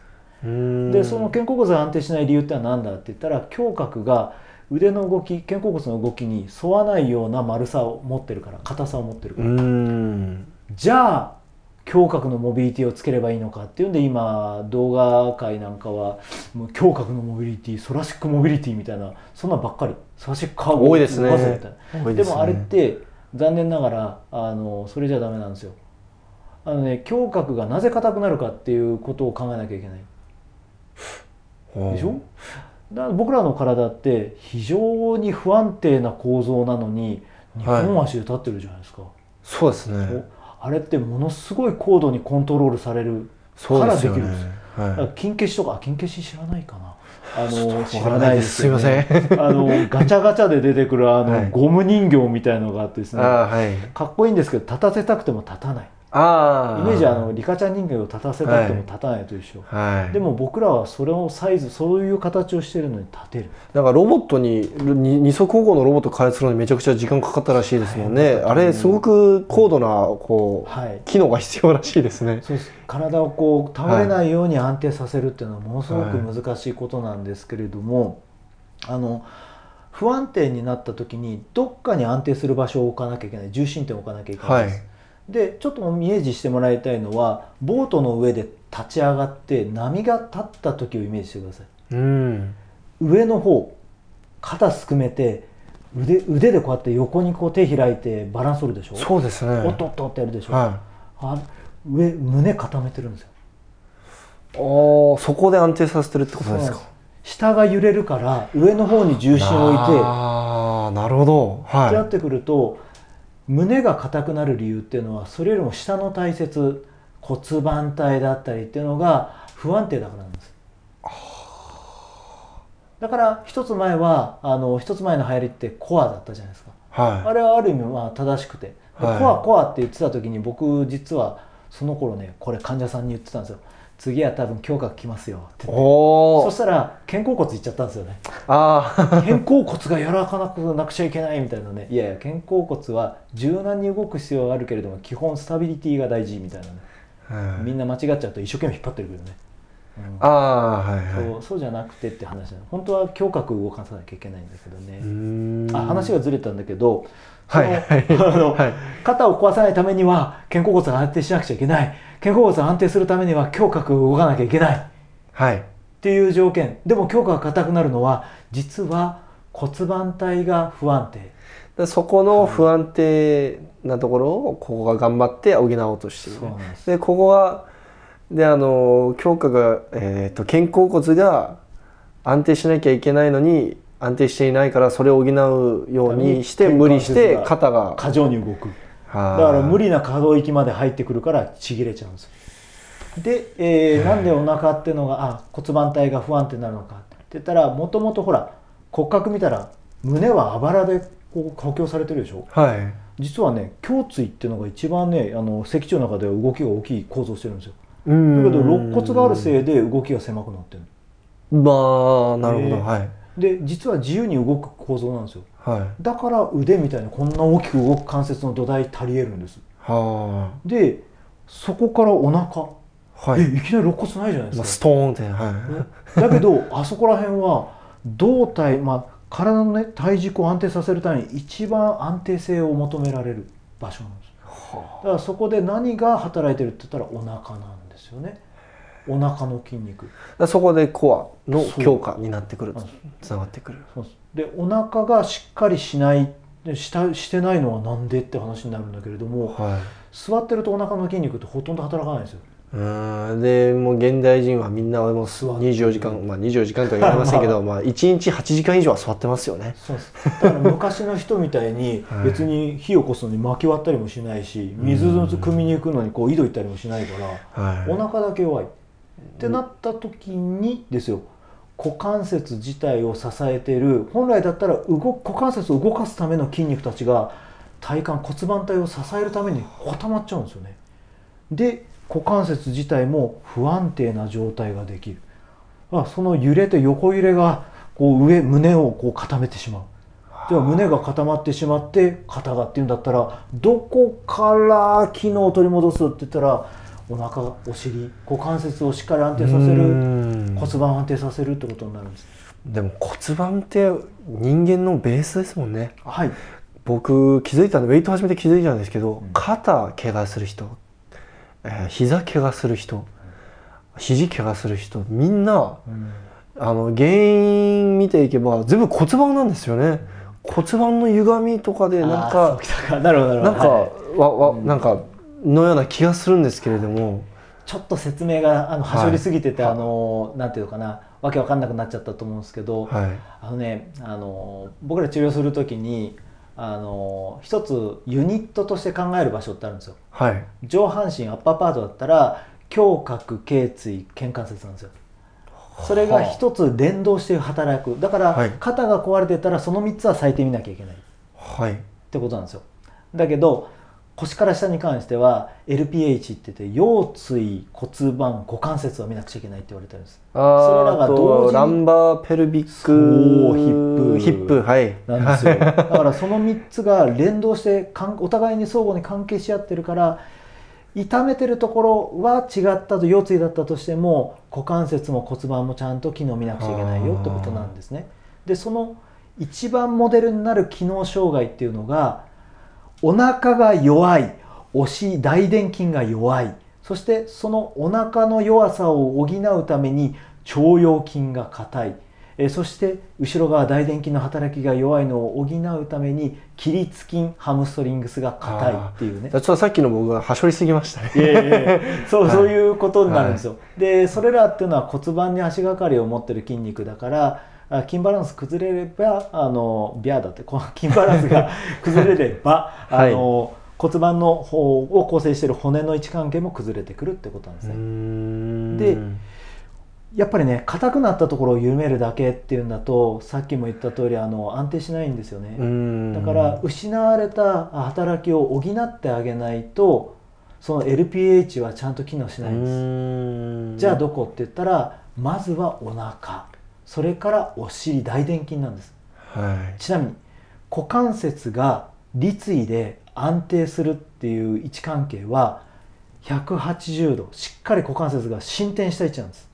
その肩甲骨が安定しない理由ってのは何だって言ったら胸郭が腕の動き肩甲骨の動きに沿わないような丸さを持ってるから硬さを持ってるから。じゃあ胸郭のモビリティをつければいいのかっていうんで今動画界なんかはもう胸郭のモビリティソラシックモビリティみたいなそんなばっかりソラシックカーブ多いですね。ででもあれって残念ながらあのそれじゃダメなんですよ。あのね胸郭がなぜ硬くなるかっていうことを考えなきゃいけないでしょ？だ僕らの体って非常に不安定な構造なのに日本足で立ってるじゃないですか、はい、そうですね。あれってものすごい高度にコントロールされるからできるんですよ。はい、金消しとか金消し知らないかな。あの知らないです、す。みません。あのガチャガチャで出てくるあの、はい、ゴム人形みたいのがあってですね、はい、かっこいいんですけど立たせたくても立たない。あイメージはあのリカちゃん人形を立たせたくても立たないと一緒、はい、でも僕らはそれをサイズそういう形をしてるのに立てる。だからロボットに二足歩行のロボット開発するのにめちゃくちゃ時間かかったらしいですもんね、はい、あれすごく高度なこう、はい、機能が必要らしいですね。そうです。体をこう倒れないように安定させるっていうのはものすごく難しいことなんですけれども、あの不安定になった時にどっかに安定する場所を置かなきゃいけない。重心点を置かなきゃいけないです、でちょっとイメージしてもらいたいのはボートの上で立ち上がって波が立った時をイメージしてください、うん、上の方肩すくめて腕腕でこうやって横にこう手開いてバランス取るでしょ？そうですね。おっとっとってやるでしょ、はい、あ上胸固めてるんですよ。あそこで安定させてるってことですか。下が揺れるから上の方に重心を置いてああなるほど、はい、ってやってくると胸が硬くなる理由っていうのはそれよりも下の体節骨盤体だったりっていうのが不安定だからなんです。だから一つ前はあの一つ前の流行りってコアだったじゃないですか、はい、あれはある意味まあ正しくて、はい、コアコアって言ってた時に僕実はその頃ねこれ患者さんに言ってたんですよ次は多分胸郭きますよってそしたら肩甲骨いっちゃったんですよね。あ肩甲骨が柔らかなくなくちゃいけないみたいなね。いやいや肩甲骨は柔軟に動く必要があるけれども基本スタビリティが大事みたいなね、みんな間違っちゃうと一生懸命引っ張ってるけどね、うん、ああはいはい。そうそうじゃなくてって話本当は胸郭動かさなきゃいけないんだけどね。あ話がずれたんだけどはい、あの、はい、肩を壊さないためには肩甲骨が安定しなくちゃいけない。肩甲骨が安定するためには胸郭を動かなきゃいけない、はい、っていう条件。でも胸郭が硬くなるのは実は骨盤体が不安定。そこの不安定なところをここが頑張って補おうとしている、でここはであの胸郭が、えーと肩甲骨が安定しなきゃいけないのに安定していないからそれを補うようにして無理して肩が過剰に動く。だから無理な可動域まで入ってくるからちぎれちゃうんです。で、えー、なんでお腹っていうのがあ骨盤体が不安定になるのかって言ったらもともとほら骨格見たら胸はあばらでこう補強されてるでしょ、はい、実はね胸椎っていうのが一番ねあの脊柱の中では動きが大きい構造してるんですよ。だけど肋骨があるせいで動きが狭くなってるまあなるほど、えー、はいで実は自由に動く構造なんですよ、はい、だから腕みたいなこんな大きく動く関節の土台足りえるんです。はあ。でそこからお腹。はい、えいきなり肋骨ないじゃないですか、ストーンって、はい、だけどあそこら辺は胴体、まあ、体のね体軸を安定させるために一番安定性を求められる場所なんです、はあ、だからそこで何が働いてるって言ったらお腹なんですよねお腹の筋肉。そこでコアの強化になってくるつながってくる。でお腹がしっかりしないでしたしてないのはなんでって話になるんだけれども、はい、座ってるとお腹の筋肉ってほとんど働かないんですよ。うん。でもう現代人はみんなもう24時間まあ24時間とは言われませんけど、まあ、1日8時間以上は座ってますよね。そう。ですだから昔の人みたいに 別に火を起こすのに薪割ったりもしないし水の汲みに行くのにこう井戸行ったりもしないから、はい、お腹だけ弱いってなった時にですよ股関節自体を支えている本来だったら動股関節を動かすための筋肉たちが体幹骨盤体を支えるために固まっちゃうんですよね。で股関節自体も不安定な状態ができる。あその揺れと横揺れがこう上胸をこう固めてしまう。では胸が固まってしまって肩がっていうんだったらどこから機能を取り戻すって言ったらお腹お尻股関節をしっかり安定させる骨盤安定させるってことになるんですでも骨盤って人間のベースですもんね。はい。僕気づいたのウェイト始めて気づいたんですけど、うん、肩怪我する人えー、膝怪我する人肘怪我する人みんな、うん、あの原因見ていけば全部骨盤なんですよね、うん、骨盤の歪みとかでなんかなんか、はい、わわ、なんかのような気がするんですけれども、ちょっと説明があのはしょりすぎてて、はい、あのなんていうかな。わけわかんなくなっちゃったと思うんですけど、はい、あのねあの僕ら治療する時にあの一つユニットとして考える場所ってあるんですよ、はい、上半身アッパーパートだったら胸郭頸椎肩関節なんですよ。それが一つ連動して働く。だから肩が壊れてたらその3つは最低見なきゃいけない、はい、ってことなんですよ。だけど腰から下に関しては LPH って言って腰椎骨盤股関節を見なくちゃいけないって言われてるんです。それらが同時ランバーペルビックヒップ。ヒップはい。なんですよ。だからその3つが連動してお互いに相互に関係し合ってるから痛めてるところは違ったと腰椎だったとしても股関節も骨盤もちゃんと機能見なくちゃいけないよってことなんですね。でその一番モデルになる機能障害っていうのがお腹が弱い。お尻大臀筋が弱い。そしてそのお腹の弱さを補うために腸腰筋が硬い。えそして後ろ側大臀筋の働きが弱いのを補うために起立筋ハムストリングスが硬いっていうね。ちょっとさっきの僕がはしょりすぎましたね。いやいや そう、はい、そういうことになるんですよ、はい、でそれらっていうのは骨盤に足がかりを持ってる筋肉だから筋バランス崩れればあのビアだってこの 筋バランスが 崩れれば、はい、あの骨盤の方を構成している骨の位置関係も崩れてくるってことなんですね。でやっぱりね硬くなったところを緩めるだけっていうんだとさっきも言った通りあの安定しないんですよね。だから失われた働きを補ってあげないとその LPH はちゃんと機能しないんです。じゃあどこって言ったらまずはお腹それからお尻大臀筋なんです、はい、ちなみに股関節が立位で安定するっていう位置関係は180度しっかり股関節が進展した位置なんです、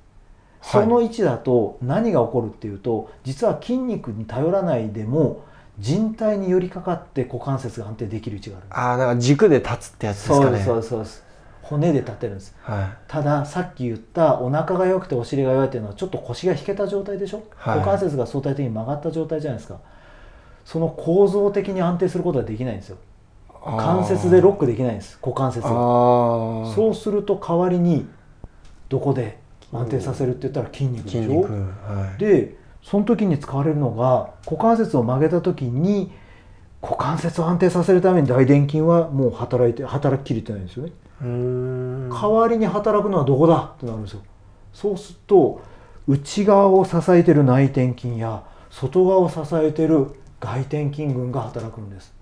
はい、その位置だと何が起こるっていうと実は筋肉に頼らないでも人体に寄りかかって股関節が安定できる位置があるああだから軸で立つってやつですかね。そうですそうです骨で立てるんです、はい、たださっき言ったお腹が良くてお尻が弱いっていうのはちょっと腰が引けた状態でしょ、はい、股関節が相対的に曲がった状態じゃないですか。その構造的に安定することはできないんですよ。関節でロックできないんです。股関節が。そうすると代わりにどこで安定させるって言ったら筋肉でしょ、はい、でその時に使われるのが股関節を曲げた時に股関節を安定させるために大臀筋はもう働いて働ききれてないんですよね代わりに働くのはどこだ？ってなるんですよ。そうすると内側を支えてる内転筋や外側を支えてる外転筋群が働くんです。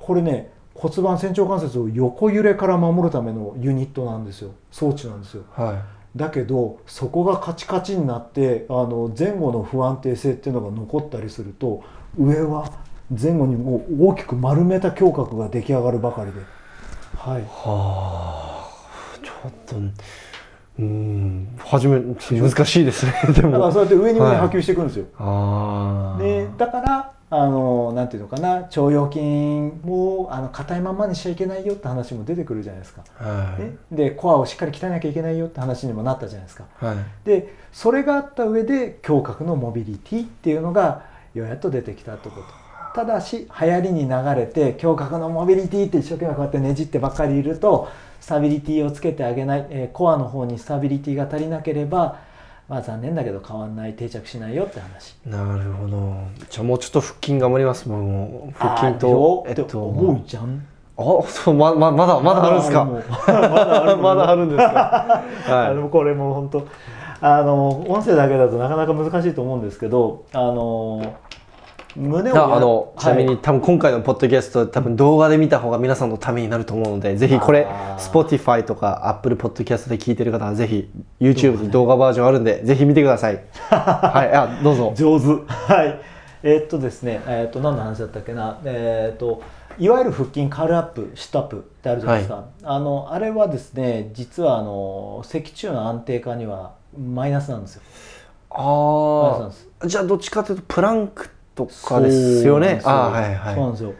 これね骨盤仙腸関節を横揺れから守るためのユニットなんですよ。装置なんですよ、はい、だけどそこがカチカチになってあの前後の不安定性っていうのが残ったりすると上は前後にもう大きく丸めた胸郭が出来上がるばかりではい。はあちょっとうん初め難しいですね でも。そうやって上に上に波及していくんですよ、はい、でだからあのなんていうのかな腸腰筋をあの硬いままにしちゃいけないよって話も出てくるじゃないですか、はい。ね、でコアをしっかり鍛えなきゃいけないよって話にもなったじゃないですか、はい、でそれがあった上で胸郭のモビリティっていうのがようやっと出てきたってことただし流行りに流れて胸郭のモビリティって一生懸命こうやってねじってばっかりいるとスタビリティをつけてあげない、えー、コアの方にスタビリティが足りなければまあ残念だけど変わんない定着しないよって話。なるほど。じゃあもうちょっと腹筋頑張りますも。ん腹筋とえっと思うじゃん。あそうまままだまだあるんですか？まだあるんですか、はい、あのこれも本当あの音声だけだとなかなか難しいと思うんですけどあの胸をあのちなみに、はい、多分今回のポッドキャスト多分動画で見た方が皆さんのためになると思うのでぜひこれ Spotify とか Apple Podcast で聞いてる方はぜひ YouTube に動画バージョンあるんで、ぜひ見てください。はい。あどうぞ。上手。はい。えー、っとですねえー、っと何の話だったっけな。えー、っといわゆる腹筋カールアップシットアップってあるじゃないですか、はい、あのあれはですね実はあの脊柱の安定化にはマイナスなんですよ。ああじゃあどっちかというとプランクとかですよね。あはいはい。そうなんですよ。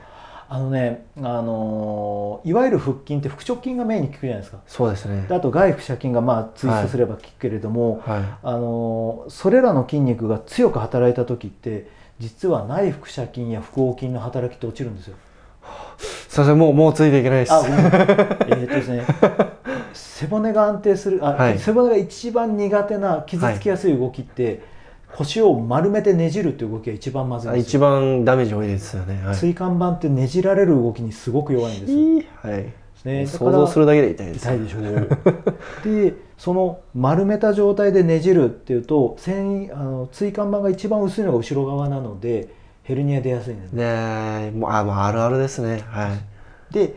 あのね、あのいわゆる腹筋って腹直筋がメインに効くじゃないですか。そうですね。あと外腹斜筋がまあツイストすれば効くけれども、はいはい、あのそれらの筋肉が強く働いた時って実は内腹斜筋や腹横筋の働きって落ちるんですよ。すみませんもうもうついていけないです。あ、えー、っとですね背骨が安定するあ、はい、背骨が一番苦手な傷つきやすい動きって、はい腰を丸めてねじるっていう動きが一番まずい一番ダメージ多いですよね、はい、椎間板ってねじられる動きにすごく弱いんです。はい。ね、想像するだけで痛いです痛いでしょうでその丸めた状態でねじるっていうと繊あの椎間板が一番薄いのが後ろ側なのでヘルニア出やすいんです。ねもうあもうあるあるですね。はい。で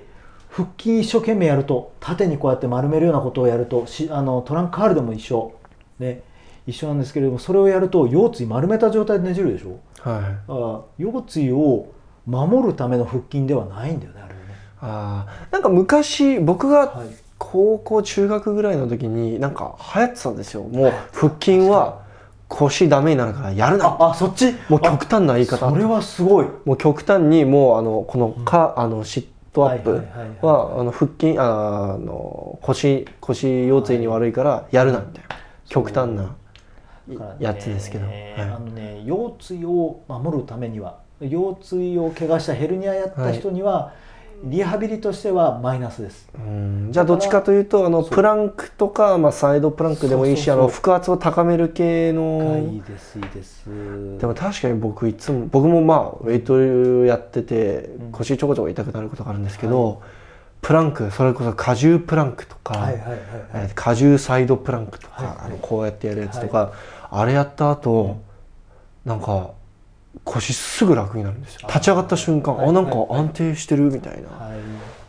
腹筋一生懸命やると縦にこうやって丸めるようなことをやるとしあのトランクカールでも一緒。ね一緒なんですけれどもそれをやると腰椎丸めた状態でねじるでしょ、はい、あ腰椎を守るための腹筋ではないんだよねあれね。あなんか昔僕が高校中学ぐらいの時になんか流行ってたんですよ。もう腹筋は腰ダメになるからやるな。あそっち？もう極端な言い方。それはすごい。もう極端にもうあのこのか、うん、あのシットアップはあの腹筋あの腰腰腰椎に悪いからやるなみたいな極端なやつですけど、ねはい、あのね腰椎を守るためには腰椎を怪我したヘルニアやった人には、はい、リハビリとしてはマイナスです。じゃあどっちかというとあのプランクとか、まあ、サイドプランクでもいいしあの腹圧を高める系の。いいですいいです。でも確かに僕いつも僕もまあウェイトやってて腰ちょこちょこ痛くなることがあるんですけど、はいプランクそれこそ荷重プランクとか、荷重サイドプランクとか、はいはい、あのこうやってやるやつとか、はいあれやった後、なんか腰すぐ楽になるんですよ。立ち上がった瞬間、あなんか安定してるみたいな、はい。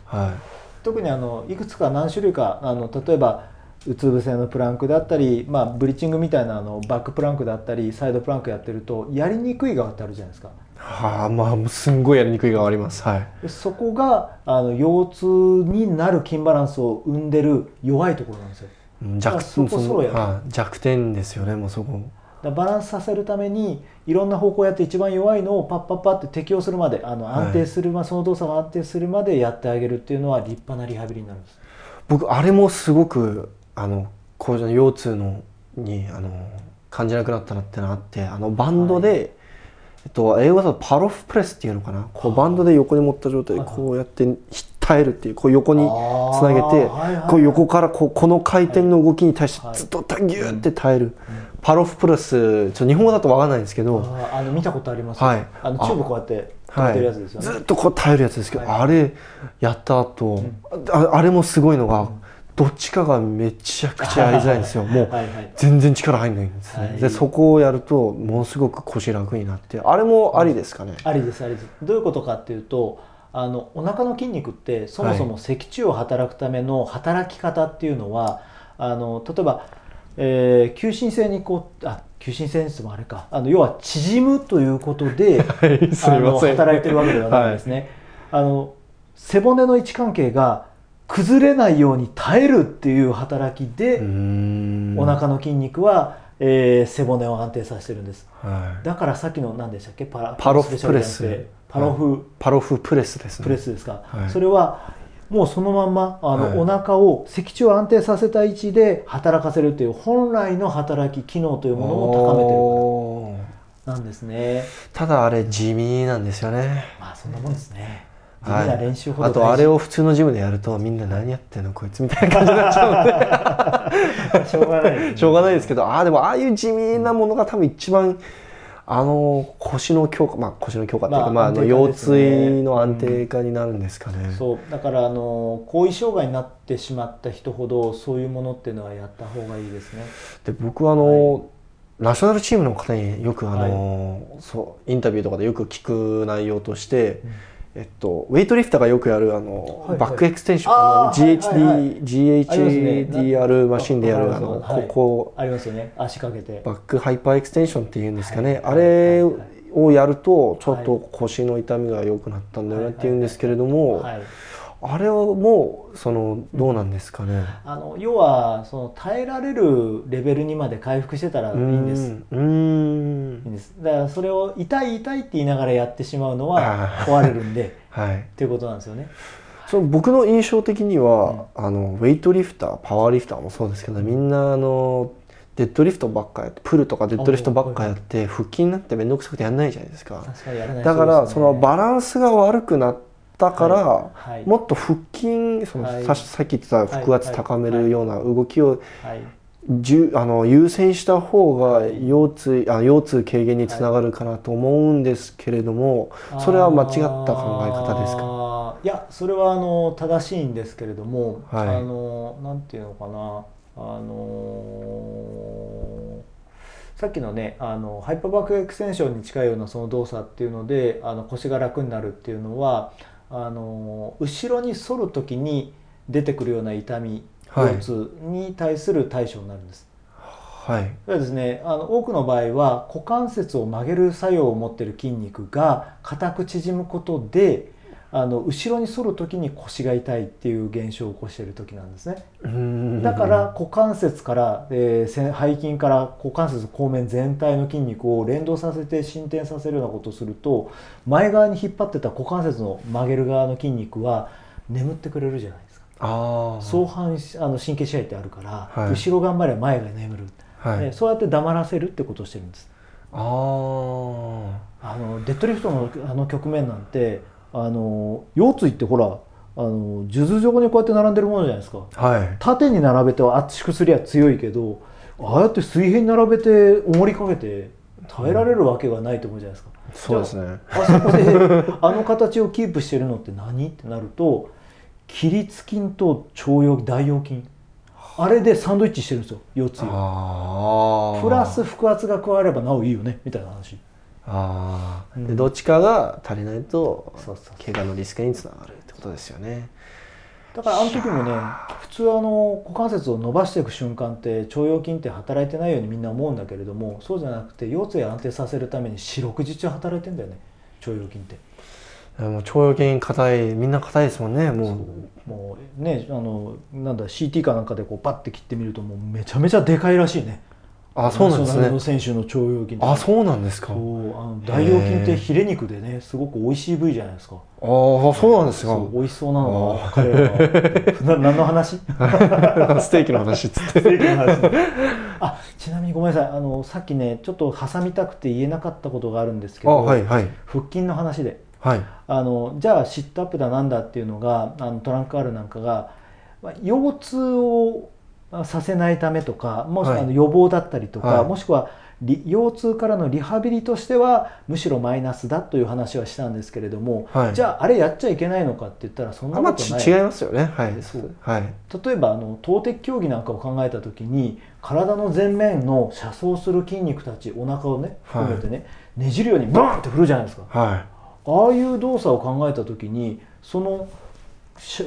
はい、特にあのいくつか何種類かあの例えばうつ伏せのプランクだったり、まあ、ブリッジングみたいなあのバックプランクだったりサイドプランクやってるとやりにくい側ってあるじゃないですか。はあまあすんごいやりにくい側あります。はい、そこがあの腰痛になる筋バランスを生んでる弱いところなんですよ。弱そこそは弱点ですよねもうそこ。バランスさせるためにいろんな方向やって一番弱いのをパッパッパって適応するまであの安定する、はい、その動作が安定するまでやってあげるっていうのは立派なリハビリになるんです。僕あれもすごくあのこうの腰痛のにあの感じなくなったなってのあってあのバンドで、はい、えっと、英語だとパロフプレスっていうのかな？こうバンドで横に持った状態でこうやって耐えるっていうこう横につなげてこう横からこうこの回転の動きに対してずっとギューって耐える、パロフプラスちょ日本語だと分かんないんですけど。あの見たことあります、はい、あのチューブこうやって止めてるやつですよね、はい、ずっとこう耐えるやつですけど、はい、あれやった後、うん、ああれもすごいのが、どっちかがめちゃくちゃやりづらいんですよ。もう全然力入んないんですね、はい、でそこをやるとものすごく腰楽になって。あれもありですかね、ありですありです。どういうことかっていうとあのお腹の筋肉ってそもそも脊柱を働くための働き方っていうのは、はい、あの例えば、えー、急進性にこうあ急進性にもあれか。あの要は縮むということで、はい、あの働いてるわけではないんですね。はい、あの背骨の位置関係が崩れないように耐えるっていう働きでお腹の筋肉は、えー、背骨を安定させてるんです、はい、だからさっきの何でしたっけ？パラパロフプレスパロフ、はい、パロフプレスですね。プレスですか、はい、それはもうそのまんまあの、はい、お腹を脊柱を安定させた位置で働かせるという本来の働き機能というものを高めてるから。なんですね。ただあれ地味なんですよね。まあそんなもんですね。はい、あとあれを普通のジムでやるとみんな何やってんのこいつみたいな感じになっちゃうので。しょうがない、ね、しょうがないですけどああでもああいう地味なものが多分一番あの腰の強化まあ腰の強化っていうか、まあ、まあ、あの腰椎の安定化になるんですかね、うん、そう。だからあの後遺障害になってしまった人ほどそういうものっていうのはやった方がいいですね。で僕はあの、はい。ナショナルチームの方によくあの、はい、そうインタビューとかでよく聞く内容として、うんえっと、ウェイトリフターがよくやるあの、はいはい、バックエクステンション。あの GHD、はいはい、GHDR マシンでやるあの、ここ。ありますよね。足かけて。バックハイパーエクステンションっていうんですかね、はい、あれをやるとちょっと腰の痛みが良くなったんだよねっていうんですけれども、はい。はいあれはもうそのどうなんですかね、あの要はその耐えられるレベルにまで回復してたらいいんです。うん。いいんです。だからそれを痛い痛いって言いながらやってしまうのは 壊れるんで、はい、っていうことなんですよね。その僕の印象的には、うん、あのウェイトリフターパワーリフターもそうですけどみんなあのデッドリフトばっかやってプルとかデッドリフトばっかやって腹筋になって面倒くさくてやんないじゃないですか。だからそのバランスが悪くなってったから、はい、もっと腹筋その、はい、ささっき言ってた腹圧高めるような動きを、じゅあの優先した方が腰痛あ腰痛軽減につながるかなと思うんですけれども、それは間違った考え方ですか？いやそれはあの正しいんですけれども、はい、あのなんていうのかなあのさっきのねあのハイパーバックエクステンションに近いようなその動作っていうのであの腰が楽になるっていうのはあの後ろに反る時に出てくるような痛み腰痛に対する対処になるんです。はい、はですね。あの多くの場合は股関節を曲げる作用を持っている筋肉が硬く縮むことであの後ろに反る時に腰が痛いっていう現象を起こしている時なんですね。だから股関節から、えー、背筋から股関節後面全体の筋肉を連動させて進展させるようなことをすると前側に引っ張ってた股関節の曲げる側の筋肉は眠ってくれるじゃないですか。相反あの神経支配ってあるから、はい、後ろ頑張れば前が眠る、はい、そうやって黙らせるってことをしてるんです。ああのデッドリフトのあの局面なんてあの腰椎ってほらあの数珠状にこうやって並んでるものじゃないですか、はい、縦に並べて圧縮すりゃ強いけどああやって水平に並べて重りかけて耐えられるわけがないと思うじゃないですか、うん、そうですね。あそこで あの形をキープしてるのって何ってなると起立筋と腸腰大腰筋あれでサンドイッチしてるんですよ腰椎プラス腹圧が加わればなおいいよねみたいな話ああ、でどっちかが足りないと怪我のリスクにつながるってことですよね。だからあの時もね普通あの股関節を伸ばしていく瞬間って腸腰筋って働いてないようにみんな思うんだけれどもそうじゃなくて腰椎を安定させるために四六時中働いてんだよね腸腰筋って。もう腸腰筋硬いみんな硬いですもんねもう。もうねあのなんだ CT かなんかでこうパッて切ってみるともうめちゃめちゃでかいらしいねあそうなんですね。の選手の腸腰筋あそうなんですか。そうあの大腰筋ってヒレ肉でねすごく美味しい部位じゃないですか。ああそうなんですか。美味しそうなのが彼は 何の話？ステーキの話っつって。ステーキの話。あちなみにごめんなさいあのさっきねちょっと挟みたくて言えなかったことがあるんですけど、はいはい、腹筋の話で、はい、あのじゃあシットアップだなんだっていうのがあのトランクアールなんかが腰痛をさせないためとかもしくは予防だったりとか、はい、もしくは腰痛からのリハビリとしてはむしろマイナスだという話はしたんですけれども、はい、じゃああれやっちゃいけないのかって言ったらそんなことない、違いますよね、はい、そうはい、例えばあの投擲競技なんかを考えた時に体の前面の車走する筋肉たちお腹をね含めてね、ねじるようにバーンって振るじゃないですか、はい、ああいう動作を考えた時にその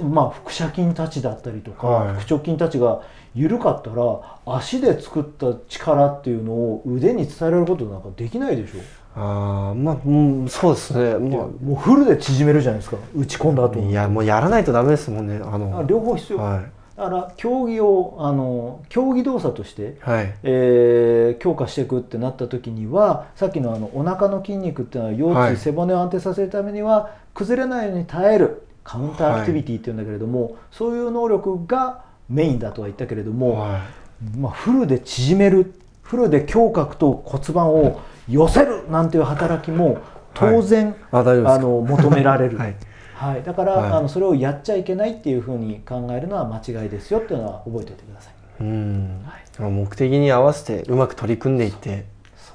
まあ、腹斜筋たちだったりとか、はい、腹直筋たちが緩かったら足で作った力っていうのを腕に伝えられることなんかできないでしょ。ああまあ、うん、そうですね、まあ、もうフルで縮めるじゃないですか打ち込んだ後。いやもうやらないとダメですもんね。あの両方必要、はい、だから競技をあの競技動作として、はい。えー、強化していくってなった時にはさっきのあのお腹の筋肉っていうのは腰椎、背骨を安定させるためには崩れないように耐えるカウンターアクティビティっていうんだけれども、はい、そういう能力がメインだとは言ったけれども、はい、まあ、フルで縮めるフルで胸郭と骨盤を寄せるなんていう働きも当然、はい、あの求められる、はい。はい、だから、はい、あのそれをやっちゃいけないっていうふうに考えるのは間違いですよっていうのは覚えておいてください。うん、はい、目的に合わせてうまく取り組んでいって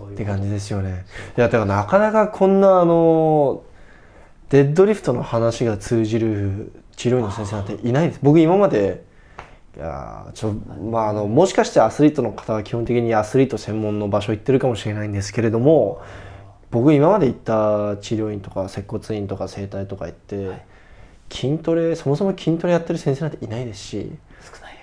って感じですよね。いやだからなかなかこんなあのデッドリフトの話が通じる治療院の先生なんていないです。僕今までいやちょまああのもしかしてアスリートの方は基本的にアスリート専門の場所行ってるかもしれないんですけれども僕今まで行った治療院とか接骨院とか整体とか行って、はい、筋トレそもそも筋トレやってる先生なんていないですし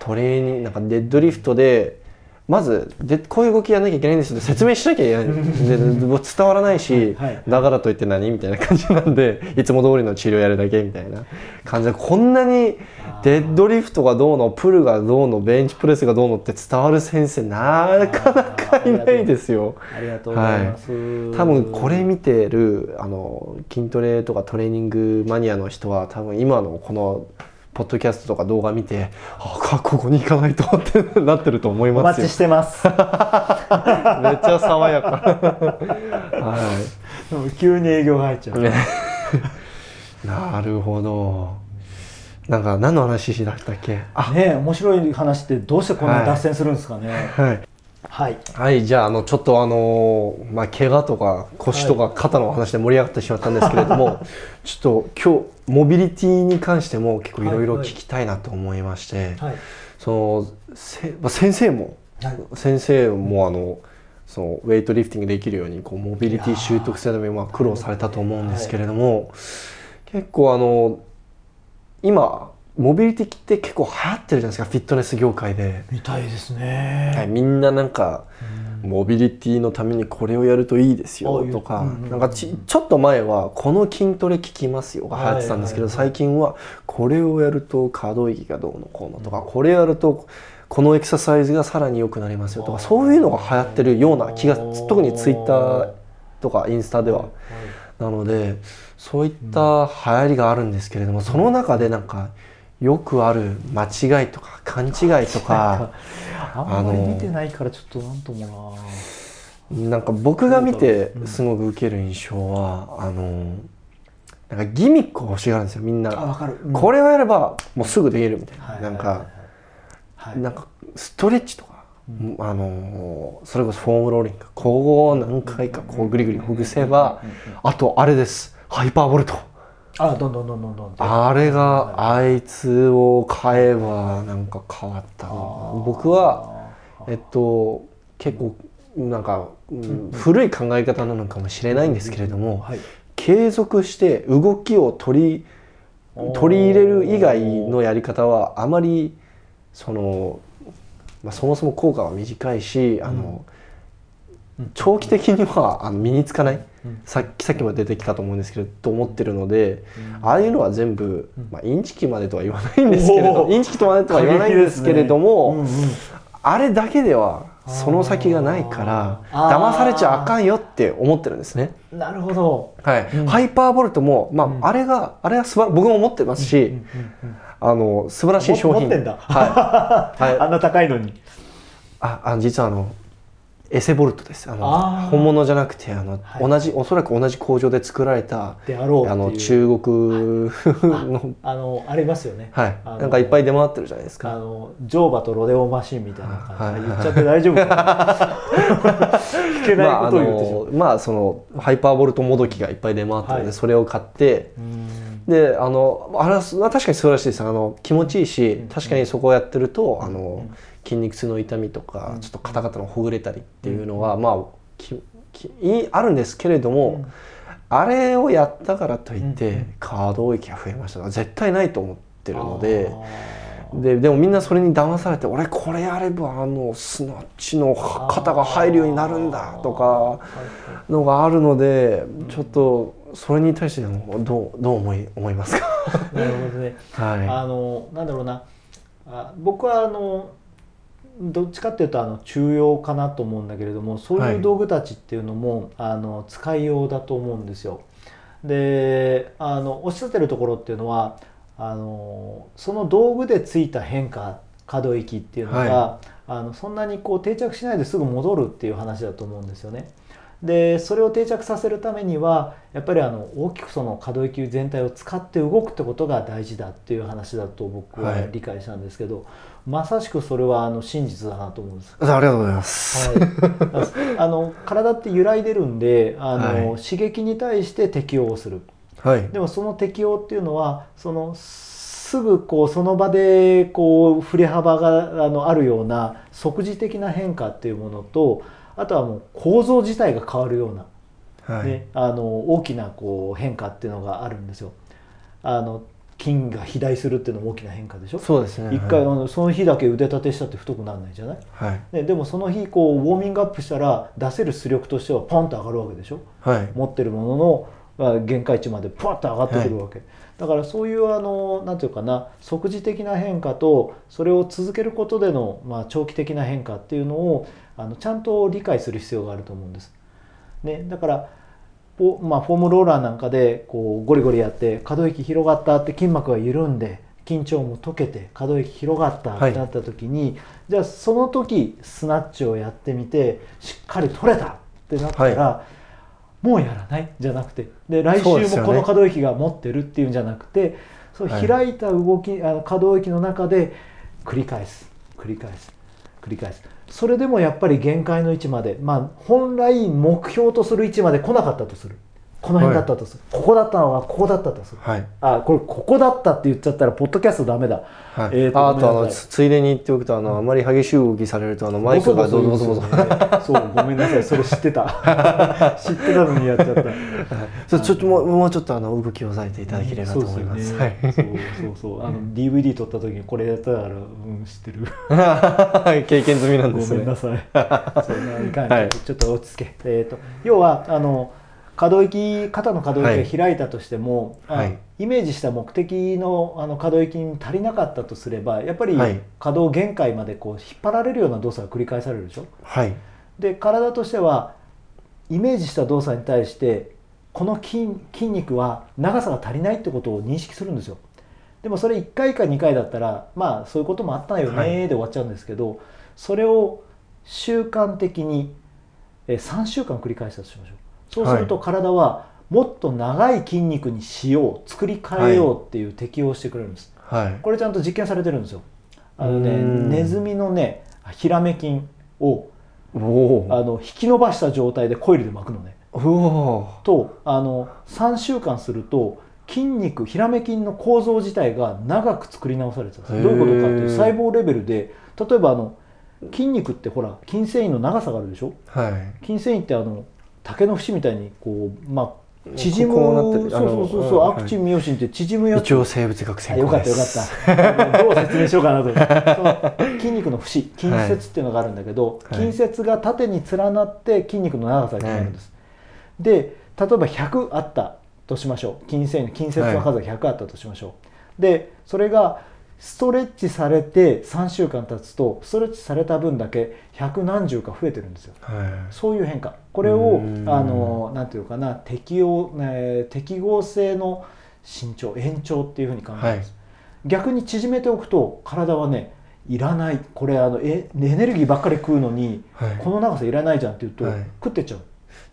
トレーニングなんかデッドリフトでまずでこういう動きやらなきゃいけないんですよ説明しなきゃいけないで伝わらないし、はいはい、だからといって何みたいな感じなんでいつも通りの治療やるだけみたいな感じでこんなにデッドリフトがどうのプルがどうのベンチプレスがどうのって伝わる先生なかなかいないですよ。ありがとうございます、はい、多分これ見てるあの筋トレとかトレーニングマニアの人は多分今のこのポッドキャストとか動画見てあここに行かないとってなってると思いますお待ちしてます。めっちゃ爽やか。はい。急に営業が入っちゃう、ね、なるほど。なんか何の話しだったっけ？あ。ね面白い話ってどうしてこんな脱線するんですかね。はい。はい、はい、じゃああのちょっとあのまあ怪我とか腰とか肩の話で盛り上がってしまったんですけれども、はい、ちょっと今日モビリティに関しても結構いろいろ聞きたいなと思いまして、はい、そのせ、まあ、先生も、先生もあのそのウェイトリフティングできるようにこうモビリティ習得するためにまあ苦労されたと思うんですけれども、結構あの今モビリティって結構流行ってるじゃないですかフィットネス業界で。みたいですね、はい、みんななんか、うん、モビリティのためにこれをやるといいですよとか、なんかちちょっと前はこの筋トレ効きますよが流行ってたんですけど、最近はこれをやると可動域がどうのこうのとか、これやるとこのエクササイズがさらに良くなりますよとかそういうのが流行ってるような気が特にツイッターとかインスタでは、なのでそういった流行りがあるんですけれどもその中でなんかよくある間違いとか勘違いとかあんまり見てないからちょっとなんともななんか僕が見てすごく受ける印象は、あのなんかギミックを欲しがるんですよみんな、うん、これをやればもうすぐできるみたいな、はい、なんか、はい、なんかストレッチとか、うん、あのそれこそフォームローリングこう何回かこうグリグリほぐせば、あとあれです。ハイパーボルトあどんどんどんどんどん。あれがあいつを買えばなんか変わった僕はえっと結構なんか、うん、古い考え方なのかもしれないんですけれども、はい、継続して動きを取り取り入れる以外のやり方はあまりその、まあ、そもそも効果は短いしあの、うん、長期的にはあの身につかない。さっきさっきも出てきたと思うんですけどと思ってるので、ああいうのは全部、まあ、インチキまでとは言わないんですけれどインチキとまでとは言わないんですけれども、あれだけではその先がないから騙されちゃあかんよって思ってるんですね。なるほど。はい。うん、ハイパーボルトもまあ、うん、あれがあれはすば僕も持ってますし、あの素晴らしい商品。持ってんだ。はい。はい、あんな高いのに。あ、あ実はあのエセボルトです。あの本物じゃなくてあの、はい、同じおそらく同じ工場で作られたであろうあの中国のあのありますよね。はい。なんかいっぱい出回ってるじゃないですか。あの乗馬とロデオマシンみたいな感じで。言っちゃって大丈夫かな。聞けないことを言ってしまう、まあ、まあそのハイパーボルトもどきがいっぱい出回ってるので、はい、それを買ってであのあれは確かに素晴らしいです。あの気持ちいいし確かにそこをやってるとあの、うん。筋肉痛の痛みとか、ちょっと肩方のほぐれたりっていうのは、まあききあるんですけれども、あれをやったからといって可動域が増えました。絶対ないと思ってるので。ででもみんなそれに騙されて俺これやればあのスナッチの肩が入るようになるんだとかのがあるのでちょっとそれに対してもどうどう思い思いますか？なるほどね。はい、あのなんだろうなあ僕はあのどっちかっていうとあの中用かなと思うんだけれどもそういう道具たちっていうのも、はい、あの使いようだと思うんですよ。であのおっしゃってるところっていうのはあのその道具でついた変化可動域っていうのが、はい、あのそんなにこう定着しないですぐ戻るっていう話だと思うんですよね。でそれを定着させるためにはやっぱりあの大きくその可動域全体を使って動くってことが大事だっていう話だと僕は理解したんですけど、はい、まさしくそれはあの真実だなと思うんです。ありがとうございます。はい、あの体って揺らいでるんであの、はい、刺激に対して適応をする。はい、でもその適応っていうのはそのすぐこうその場でこう振れ幅があのあるような即時的な変化っていうものとあとはもう構造自体が変わるような、はい、ね、あの大きなこう変化っていうのがあるんですよ。あの筋が肥大するっていうのも大きな変化でしょ？そうですね。一回、はい、その日だけ腕立てしたって太くならないじゃない、はい、ででもその日こうウォーミングアップしたら出せる出力としてはポンと上がるわけでしょ、はい、持ってるものの限界値までパッと上がってくるわけ、はい、だからそういうあのなんていうかな即時的な変化とそれを続けることでの、まあ、長期的な変化っていうのをあのちゃんと理解する必要があると思うんです。ね、だからまあ、フォームローラーなんかでこうゴリゴリやって可動域広がったって筋膜が緩んで緊張も解けて可動域広がったってなった時に、はい、じゃあその時スナッチをやってみてしっかり取れたってなったら、はい、もうやらないじゃなくてで来週もこの可動域が持ってるっていうんじゃなくてそう開いた動き、あの可動域の中で繰り返す。繰り返す。繰り返す。それでもやっぱり限界の位置まで、まあ、本来目標とする位置まで来なかったとするこの辺だったとする、はい、ここだったのがここだったとする、はい、あこれここだったって言っちゃったらポッドキャストダメだ、はい、えーと、あとあのついでに言っておくとあの、あまり激しい動きされるとあのマイクがどうぞどうぞそうごめんなさい。それ知ってた。知ってたのにやっちゃった。そうちょっともうもうちょっとあの動きを抑えていただければと思います、ね、そうそうそう。あの DVD 撮った時にこれやったら、うん、知ってる。経験済みなんですね。ごめんなさい。そうい。かん、はい、ちょっと落ち着け。えっ、ー、と要はあの可動域肩の可動域が開いたとしても、はい、イメージした目的のあの可動域に足りなかったとすればやっぱり可動限界までこう引っ張られるような動作が繰り返されるでしょ？はい、で体としてはイメージした動作に対してこの筋筋肉は長さが足りないってことを認識するんですよ。でもそれ1回か2回だったらまあそういうこともあったよねで終わっちゃうんですけど、はい、それを習慣的に3週間繰り返したとしましょう。そうすると体はもっと長い筋肉にしよう作り変えようっていう適応してくれるんです、はい、これちゃんと実験されてるんですよ。あのねネズミのねヒラメ筋をあの引き伸ばした状態でコイルで巻くのね。とあの3週間すると筋肉ヒラメ筋の構造自体が長く作り直されてたどういうことかっていう細胞レベルで例えばあの筋肉ってほら筋繊維の長さがあるでしょ、はい、筋繊維ってあの竹の節みたいにこうまあ縮むそうそうそうそう、アクチンミオシンって縮むやつ。一応生物学専攻よかったよかった。どう説明しようかなと。筋肉の節筋節っていうのがあるんだけど、はい、筋節が縦に連なって筋肉の長さが決まるんです、はい、で例えば100あったとしましょう。筋線筋節の数が100あったとしましょう、はい、でそれがストレッチされて3週間経つとストレッチされた分だけ百何十か増えてるんですよ、はい、そういう変化これをあのなんていうかな適応、えー、適合性の身長延長っていうふうに考えます、はい、逆に縮めておくと体はねいらない。これあのエネルギーばっかり食うのに、はい、この長さいらないじゃんって言うと、食ってっちゃう。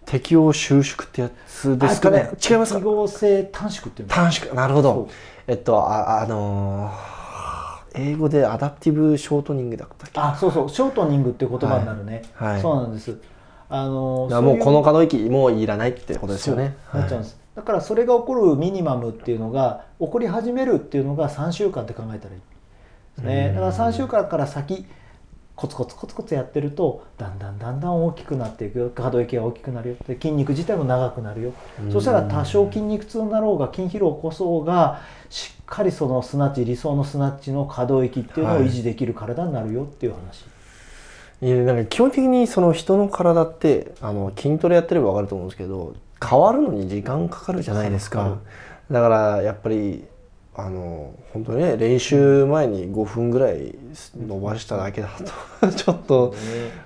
適応収縮ってやつですかね。違いますか？適合性短縮っていう短縮。なるほど。えっとああのー英語でアダプティブショートニングだったっけ？あそうそう。ショートニングっていう言葉になるね、はい、はい、そうなんですあのもうこの可動域もういらないってことですよね。なっちゃうんです、だからそれが起こるミニマムっていうのが起こり始めるっていうのが3週間って考えたらいいですね。だから3週間から先コツコツコツコツやってるとだんだんだんだん大きくなっていくよ。可動域が大きくなるよ。で筋肉自体も長くなるよ。そしたら多少筋肉痛になろうが筋疲労を起こそうがしっかりそのスナッチ理想のスナッチの可動域っていうのを維持できる体になるよっていう話。はい、いやなんか基本的にその人の体ってあの筋トレやってれば分かると思うんですけど変わるのに時間かかるじゃないですか。だからやっぱりあの本当にね練習前に5分ぐらい伸ばしただけだと ちょっと、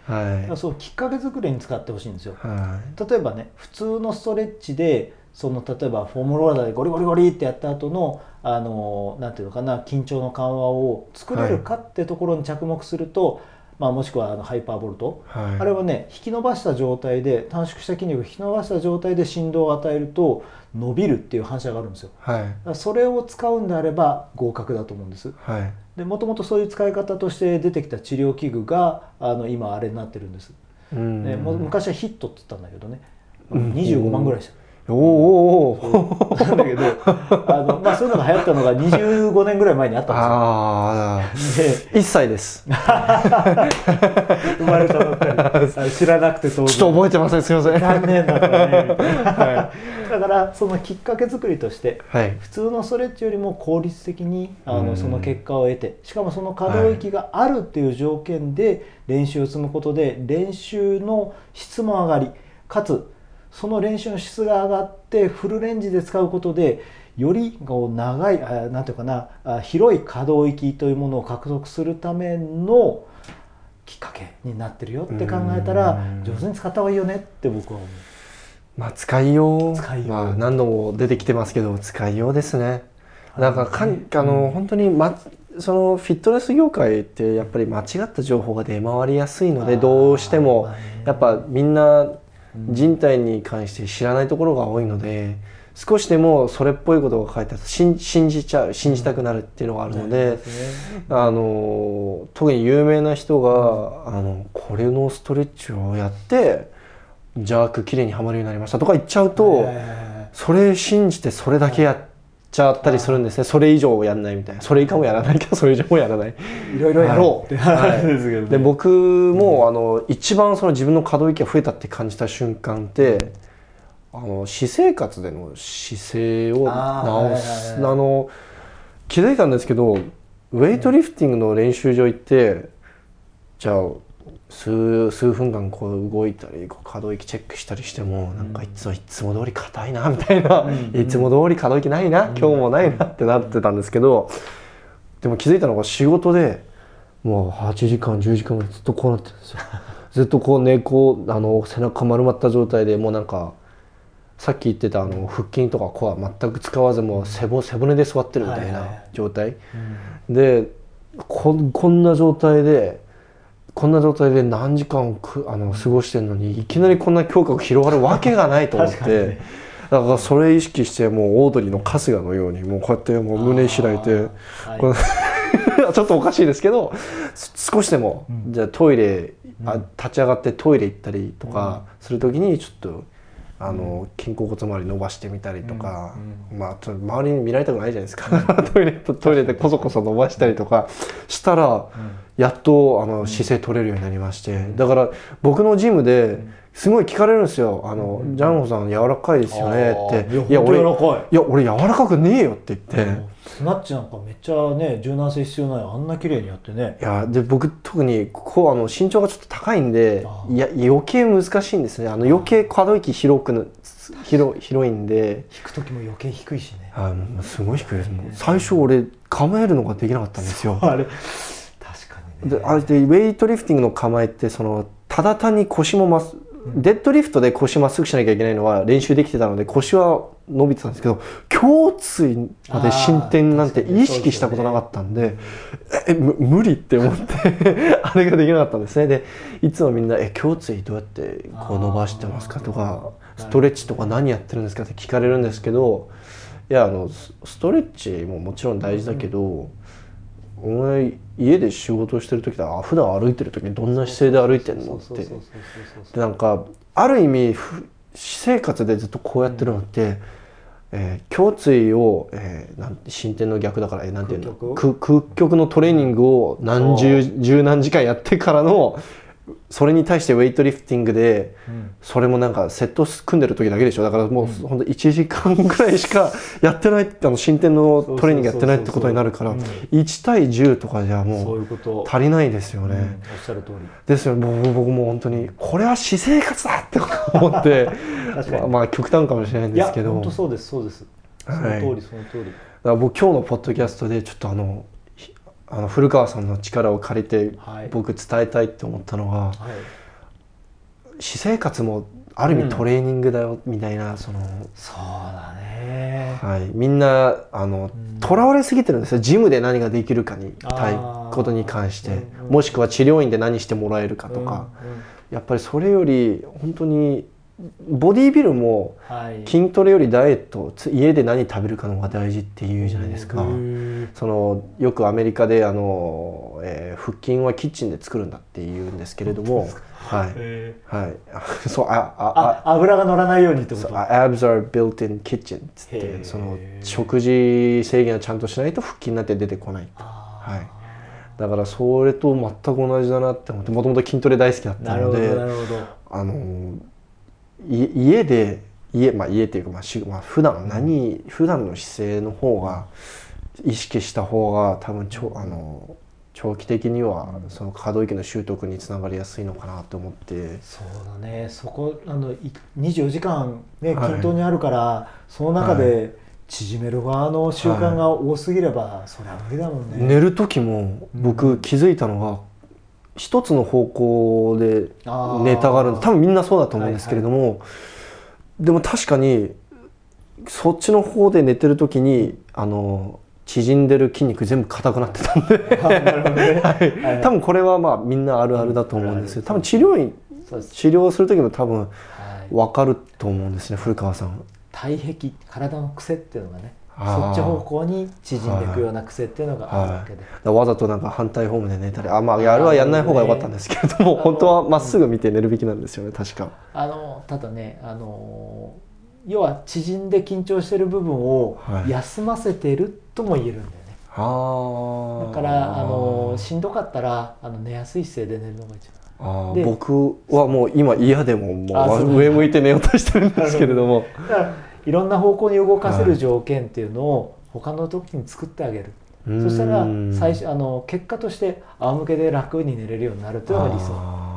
ね、はい、そうきっかけ作りに使ってほしいんですよ、はい、例えばね普通のストレッチでその例えばフォームローラーでゴリゴリゴリってやった後のあのなんていうのかな緊張の緩和を作れるかってところに着目すると、まあ、もしくはあのハイパーボルト、はい、あれはね引き伸ばした状態で短縮した筋肉を引き伸ばした状態で振動を与えると伸びるっていう反射があるんですよ、はい、それを使うんであれば合格だと思うんです、はい、でもともとそういう使い方として出てきた治療器具があの今あれになってるんです、でも昔はヒットって言ったんだけどね。25万ぐらいした、おおなんだけどあの、まあ、そういうのが流行ったのが25年ぐらい前にあったんですよ。で1歳です。生まれたばっかり。知らなくて当然ちょっと覚えてません。すみません。残念だったね。はい、だからそのきっかけ作りとして、はい、普通のストレッチよりも効率的にあのその結果を得てしかもその可動域があるっていう条件で練習を積むことで練習の質も上がりかつその練習の質が上がってフルレンジで使うことでよりこう長い何ていうかな広い可動域というものを獲得するためのきっかけになってるよって考えたら上手に使った方がいいよねって僕は思う。まあ使いよう使いよう、まあ、何度も出てきてますけど使いようですね。だからかんあの、うん、本当に、ま、そのフィットネス業界ってやっぱり間違った情報が出回りやすいのでどうしてもやっぱみんな人体に関して知らないところが多いので少しでもそれっぽいことが書いてあると信じちゃう信じたくなるっていうのがあるので、あの特に有名な人が、あのこれのストレッチをやって邪悪きれいにはまるようになりましたとか言っちゃうと、それ信じてそれだけやって。ちゃったりするんですね。それ以上やらないみたいな。それ以下もやらないけどそれ以上もやらない。いろいろやろうって。話ですけど、ね、で僕も、あの一番その自分の可動域が増えたって感じた瞬間ってあの私生活での姿勢を直す。あ,、の気づいたんですけどウェイトリフティングの練習場行ってじゃあ数数分間こう動いたりこう可動域チェックしたりしてもなんかいつもいつも通り硬いなみたいな、いつも通り可動域ないな、今日もないなってなってたんですけどでも気づいたのが仕事でもう8時間10時間ずっとこうなってるんですよ。ずっとこう寝こうあの背中丸まった状態でもうなんかさっき言ってたあの腹筋とかコア全く使わずもう背背骨で座ってるみたいな状態、でここんな状態でこんな状態で何時間くあの過ごしてるのにいきなりこんな胸郭広がるわけがないと思って。だからそれ意識してもうオードリーの春日のようにもうこうやってもう胸開いて、はい、ちょっとおかしいですけど少しでも、うん、じゃあトイレ、あ立ち上がってトイレ行ったりとかする時にちょっと。あの肩甲骨周り伸ばしてみたりとか、まあ周りに見られたくないじゃないですか。トイレトイレでこそこそ伸ばしたりとかしたら、やっとあの姿勢取れるようになりまして。だから僕のジムですごい聞かれるんですよ「あのジャンホさん柔らかいですよね」って「いや俺い。や俺柔らかくねえよ」って言って。スナッチなんかめっちゃね柔軟性必要ない。あんな綺麗にやってね。いやで僕特にここあの身長がちょっと高いんでいや余計難しいんですね。あの余計可動域広く広広いんで。引く時も余計低いしね。あすごい低いです。最初俺構えるのができなかったんですよ。あれ。であれでウェイトリフティングの構えってそのただ単に腰もまっデッドリフトで腰まっすぐしなきゃいけないのは練習できてたので腰は伸びてたんですけど胸椎まで進展なんて意識したことなかったんでえ無理って思って あれができなかったんですねでいつもみんな「え胸椎どうやってこう伸ばしてますか?」とか「ストレッチとか何やってるんですか?」って聞かれるんですけどいやあのストレッチももちろん大事だけど、お前家で仕事してる時だ普段歩いてる時にどんな姿勢で歩いてんのって。でなんかある意味私生活でずっとこうやってるのって、うん、えー、胸椎を、えー、なん進展の逆だから、えー、なんていうの？空極のトレーニングを何十十何時間やってからのそれに対してウェイトリフティングで、それもなんかセット組んでる時だけでしょ。だからもう本当1時間ぐらいしか やってないあの進展のトレーニングやってないってことになるから1対10とかじゃもう足りないですよね。おっしゃる通り。ですよ。ね僕も本当にこれは私生活だって思って まあ極端かもしれないんですけど。本当そうですそうです。その通り、その通り。だから僕今日のポッドキャストでちょっとあのあの古川さんの力を借りて僕伝えたいって思ったのが、はい、私生活もある意味トレーニングだよみたいな、そのそうだね。はい、みんなあのとらわれすぎてるんですよ。ジムで何ができるかにたいことに関して、うんうん、もしくは治療院で何してもらえるかとか、うんうん、やっぱりそれより本当にボディービルも筋トレよりダイエット、家で何食べるかの方が大事っていうじゃないですか。そのよくアメリカであの、えー、腹筋はキッチンで作るんだっていうんですけれども はい、はい、そうあああ油が乗らないようにってこと？abs are built in kitchen ってその食事制限をちゃんとしないと腹筋なんて出てこないはい。だからそれと全く同じだなって思ってもともと筋トレ大好きだったのであの家で家,、まあ、家っていうか、まあしまあ、普段何普段の姿勢の方が意識した方が多分ちょあの長期的にはその可動域の習得につながりやすいのかなと思って。そうだね。そこあの24時間、ね、均等にあるから、はい、その中で縮める側の習慣が多すぎれば、はい、それは無理だもんね。寝る時も僕気づいたのが、一つの方向でネタがある多分みんなそうだと思うんですけれども、はいはい、でも確かにそっちの方で寝てる時にあの縮んでる筋肉全部硬くなってたんで。はい、多分これはまあみんなあるあるだと思うんですよ。多分治療院治療する時も多分分かると思うんですね古川さん。体壁体の癖っていうのがねそっち方向に縮んでいくような癖っていうのがあるわけで、はい、わざとなんか反対方面で寝たりあまあやるはやんない方が良かったんですけれども本当はまっすぐ見て寝るべきなんですよね確か。あのただねあの要は縮んで緊張してる部分を休ませてるとも言えるんだよね、はい、だからあのしんどかったらあの寝やすい姿勢で寝るのが一番。あ僕はもう今嫌でももう上向いて寝ようとしてるんですけれどもいろんな方向に動かせる条件っていうのを他の時に作ってあげる、はい、そしたら最初あの結果として仰向けで楽に寝れるようになるというのが理想。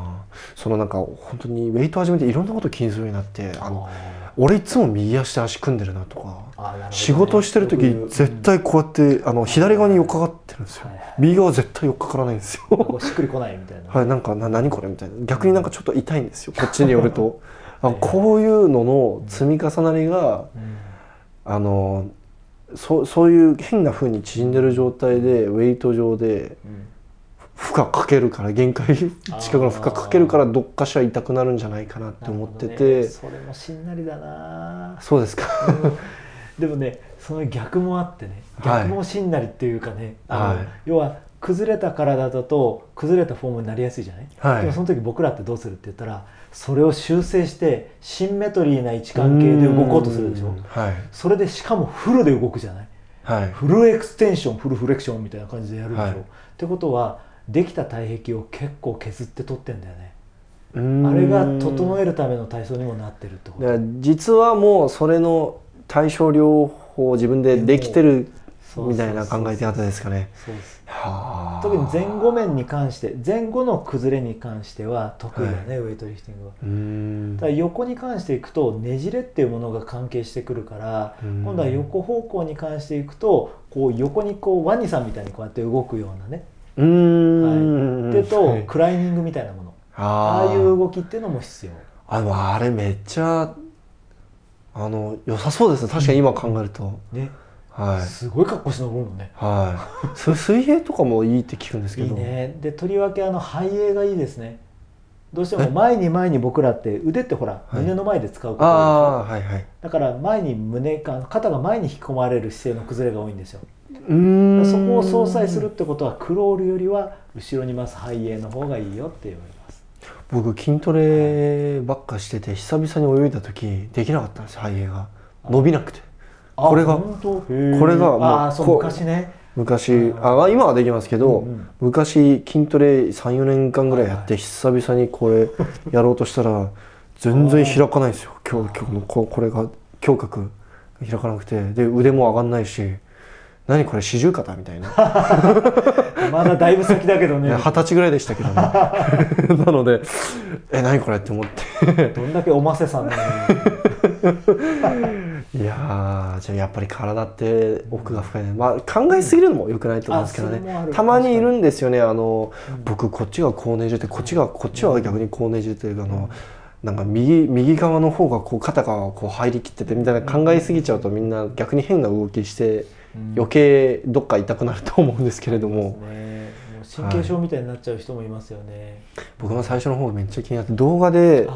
そのなんか本当にウェイト始めていろんなこと気にするようになってあの俺いつも右足で足組んでるなとか、ね、仕事してる時絶対こうやってあの左側に寄っかかってるんですよ、はい、右側絶対寄っかからないんですよ。しっくりこないみたいな。はいなんかな何これみたいな。逆になんかちょっと痛いんですよ。こっちによると。あ こういうのの積み重なりが、あのそそういう変なふうに縮んでる状態でウェイト上で負荷かけるから限界近くの負荷かけるからどっかしら痛くなるんじゃないかなって思ってて、ね、それもしんなりだな。そうですか、うん、でもねその逆もあってね。逆もしんなりっていうかね、はい、要は崩れた体だと崩れたフォームになりやすいじゃない、はい、でもその時僕らってどうするって言ったらそれを修正してシンメトリーな位置関係で動こうとするでしょ、はい、それでしかもフルで動くじゃない、はい、フルエクステンションフルフレクションみたいな感じでやるでしょ、はい、ってことはできた体壁を結構削って取ってんだよね。あれが整えるための体操にもなってるってこと。実はもうそれの対症療法を自分でできてるみたいな考え方ですかね。そうです特に前後面に関して前後の崩れに関しては得意だね、はい、ウェイトリフティングは。だ横に関していくとねじれっていうものが関係してくるから今度は横方向に関していくとこう横にこうワニさんみたいにこうやって動くようなね。うん、はい、手とクライミングみたいなもの、ああいう動きっていうのも必要。あのあれめっちゃあの良さそうですね。確かに今考えると。ねはい、すごい格好して登るのね。はい。水泳とかもいいって聞くんですけど。いいね。でとりわけあの背泳がいいですね。どうしても前に前に僕らって腕ってほら胸の前で使うことが多いでしょ、はいはい、だから前に胸か肩が前に引き込まれる姿勢の崩れが多いんですよ。うん。そこを相殺するってことはクロールよりは後ろに回す背泳の方がいいよって言われます。僕筋トレばっかしてて久々に泳いだ時できなかったんです背泳が。伸びなくてこれがこれがまあ昔ね。昔。あ今はできますけど、うんうん、昔筋トレ34年間ぐらいやって久々にこれやろうとしたら全然開かないですよ。今日今日のここれが胸郭開かなくて。で腕も上がんないし何これ四十肩みたいな まだだいぶ先だけどね。二十歳ぐらいでしたけどね。なのでえ何これって思って。どんだけおませさんなの いやじゃあやっぱり体って奥が深いね、まあ、考えすぎるのもよくないと思うんですけどね、たまにいるんですよね。あの、僕こっちがこうねじれてこっちがこっちは逆にこうねじれてあのなんか右右側の方がこう肩がこう入りきっててみたいな考えすぎちゃうとみんな逆に変な動きして余計どっか痛くなると思うんですけれども。神経症みたいになっちゃう人もいますよね、はい、僕も最初の方めっちゃ気になって動画で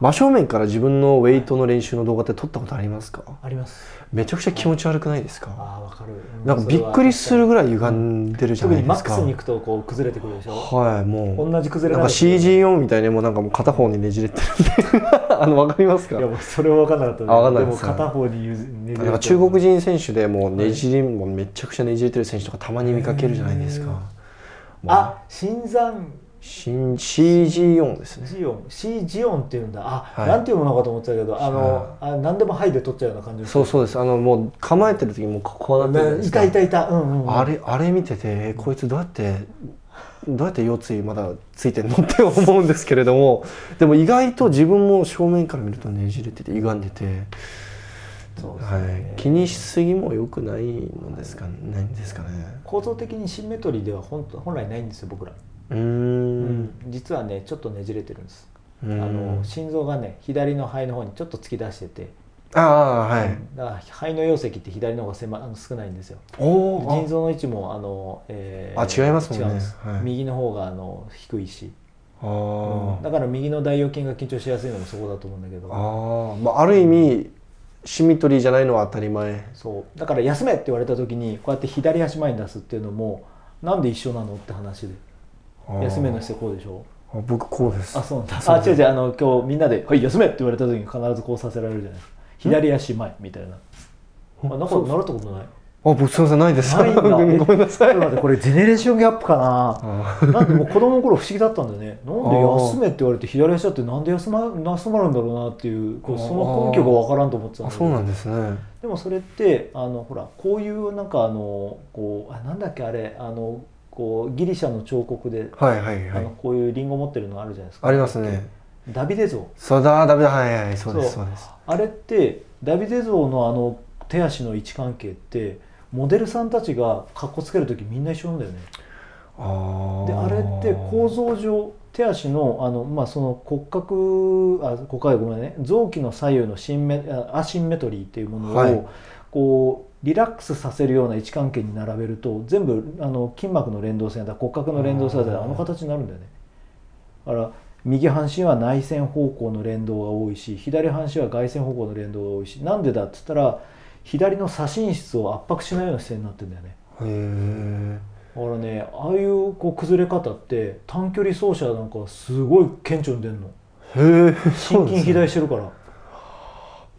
真正面から自分のウェイトの練習の動画って撮ったことありますか？ありますめちゃくちゃ気持ち悪くないですか？あわかる、なんかびっくりするぐらい歪んでるじゃないですか、マックスに行くとこう崩れてくるでしょ？はいもう同じ崩れなんか CG4 みたいにもうなんかもう片方にねじれてるんで。あの分かりますか？いやそれは分かんなかった、ね、あ分かんないでも片方にねじれて中国人選手でもうねじり、もめちゃくちゃねじれてる選手とかたまに見かけるじゃないですかあ新山新 CG4 ですね。ジオン C ジオンっていうんだ。あ、はい、なんていうものかと思ってたけど、あの、あ何でもはいで取っちゃうような感じそうそうです。あのもう構えてる時もこうなってるいたいたいた。うんうん、うん、あれあれ見ててこいつどうやってどうやって腰椎まだついてんのって思うんですけれども、でも意外と自分も正面から見るとねじれてて歪んでて。そうですね、はい、気にしすぎもよくないのですかないんですかね構造的にシンメトリーでは本本来ないんですよ僕らうん、実はねちょっとねじれてるんです。あの心臓がね左の肺の方にちょっと突き出してて。ああはい、だから肺の容積って左の方が狭あの少ないんですよ。腎臓の位置もあの、えー、あ違いますもんね、はい、右の方があの低いし。あ、うん、だから右の大腰筋が緊張しやすいのもそこだと思うんだけど。あ、まあ、ある意味シミトリーじゃないのは当たり前。そう。だから休めって言われた時にこうやって左足前に出すっていうのもなんで一緒なのって話で休めの姿勢こうでしょ？あ僕こうです。あそうなんだ。あ違う違う。あの今日みんなで「はい休め!」って言われた時に必ずこうさせられるじゃないですか。左足前みたいな。あなんか習ったことない？あ僕すみませんないです。ないんだ。ごめんなさい。これジェネレーションギャップかななんでもう子供の頃不思議だったんだよね。なんで休めって言われて左足だってなんで休ま休まるんだろうなっていうこうその根拠がわからんと思ってたんだそうなんですね。でもそれってあのほらこういうなんかあのこうあなんだっけあれあのこうギリシャの彫刻で、はいはいはい、あのこういうリンゴ持ってるのあるじゃないですか。ありますね。ダビデ像。そうだダビデはいはいそうですそう。です。あれってダビデ像のあの手足の位置関係ってモデルさんたちがかっこつける時みんな一緒なんだよね。あであれって構造上手足のあの、まあ、その骨格あ骨格ごめんね。臓器の左右のシンメアシンメトリーっていうものを、はい、こうリラックスさせるような位置関係に並べると全部あの筋膜の連動線だ骨格の連動線であの形になるんだよね。だから右半身は内線方向の連動が多いし左半身は外線方向の連動が多いしなんでだっつったら左の左心室を圧迫しないような姿勢になってんだよね。へえだからねああいうこう崩れ方って短距離走者なんかすごい顕著に出るの。へえ 心筋肥大してるから。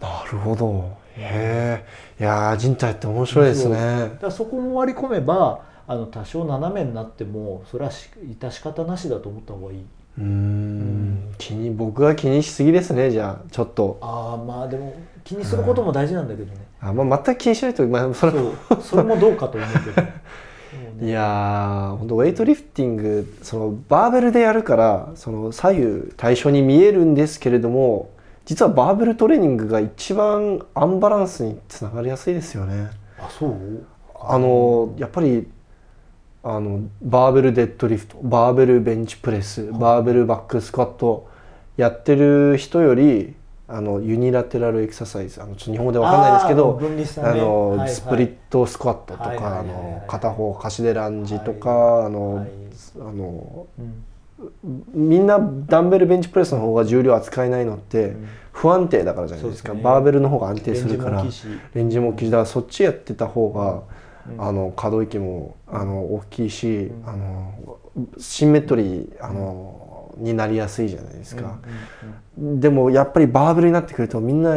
なるほど。へえいや人体って面白いですね。だそこも割り込めばあの多少斜めになってもそれは致し方なしだと思った方がいい。うん。気に僕は気にしすぎですねじゃあちょっと。ああまあでも気にすることも大事なんだけどね、あまあ全く気にしないと、まあ、それそれもどうかと思うけど。いや本当ウェイトリフティングそのバーベルでやるからその左右対称に見えるんですけれども実はバーベルトレーニングが一番アンバランスにつながりやすいですよね。あそう？あのやっぱりあのバーベルデッドリフトバーベルベンチプレスバーベルバックスクワットやってる人よりあのユニラテラルエクササイズあのちょっと日本語で分かんないですけどあ、ね、の、はいはい、スプリットスクワットとか、あの片方貸しでランジとか、はい、あの、はい、あの、うんみんなダンベルベンチプレスの方が重量扱えないのって不安定だからじゃないですか、ね、バーベルの方が安定するから。レンジも大きいし。だからそっちやってた方が、うん、あの可動域もあの大きいし、うん、あのシンメトリーあの、になりやすいじゃないですか、でもやっぱりバーベルになってくるとみんな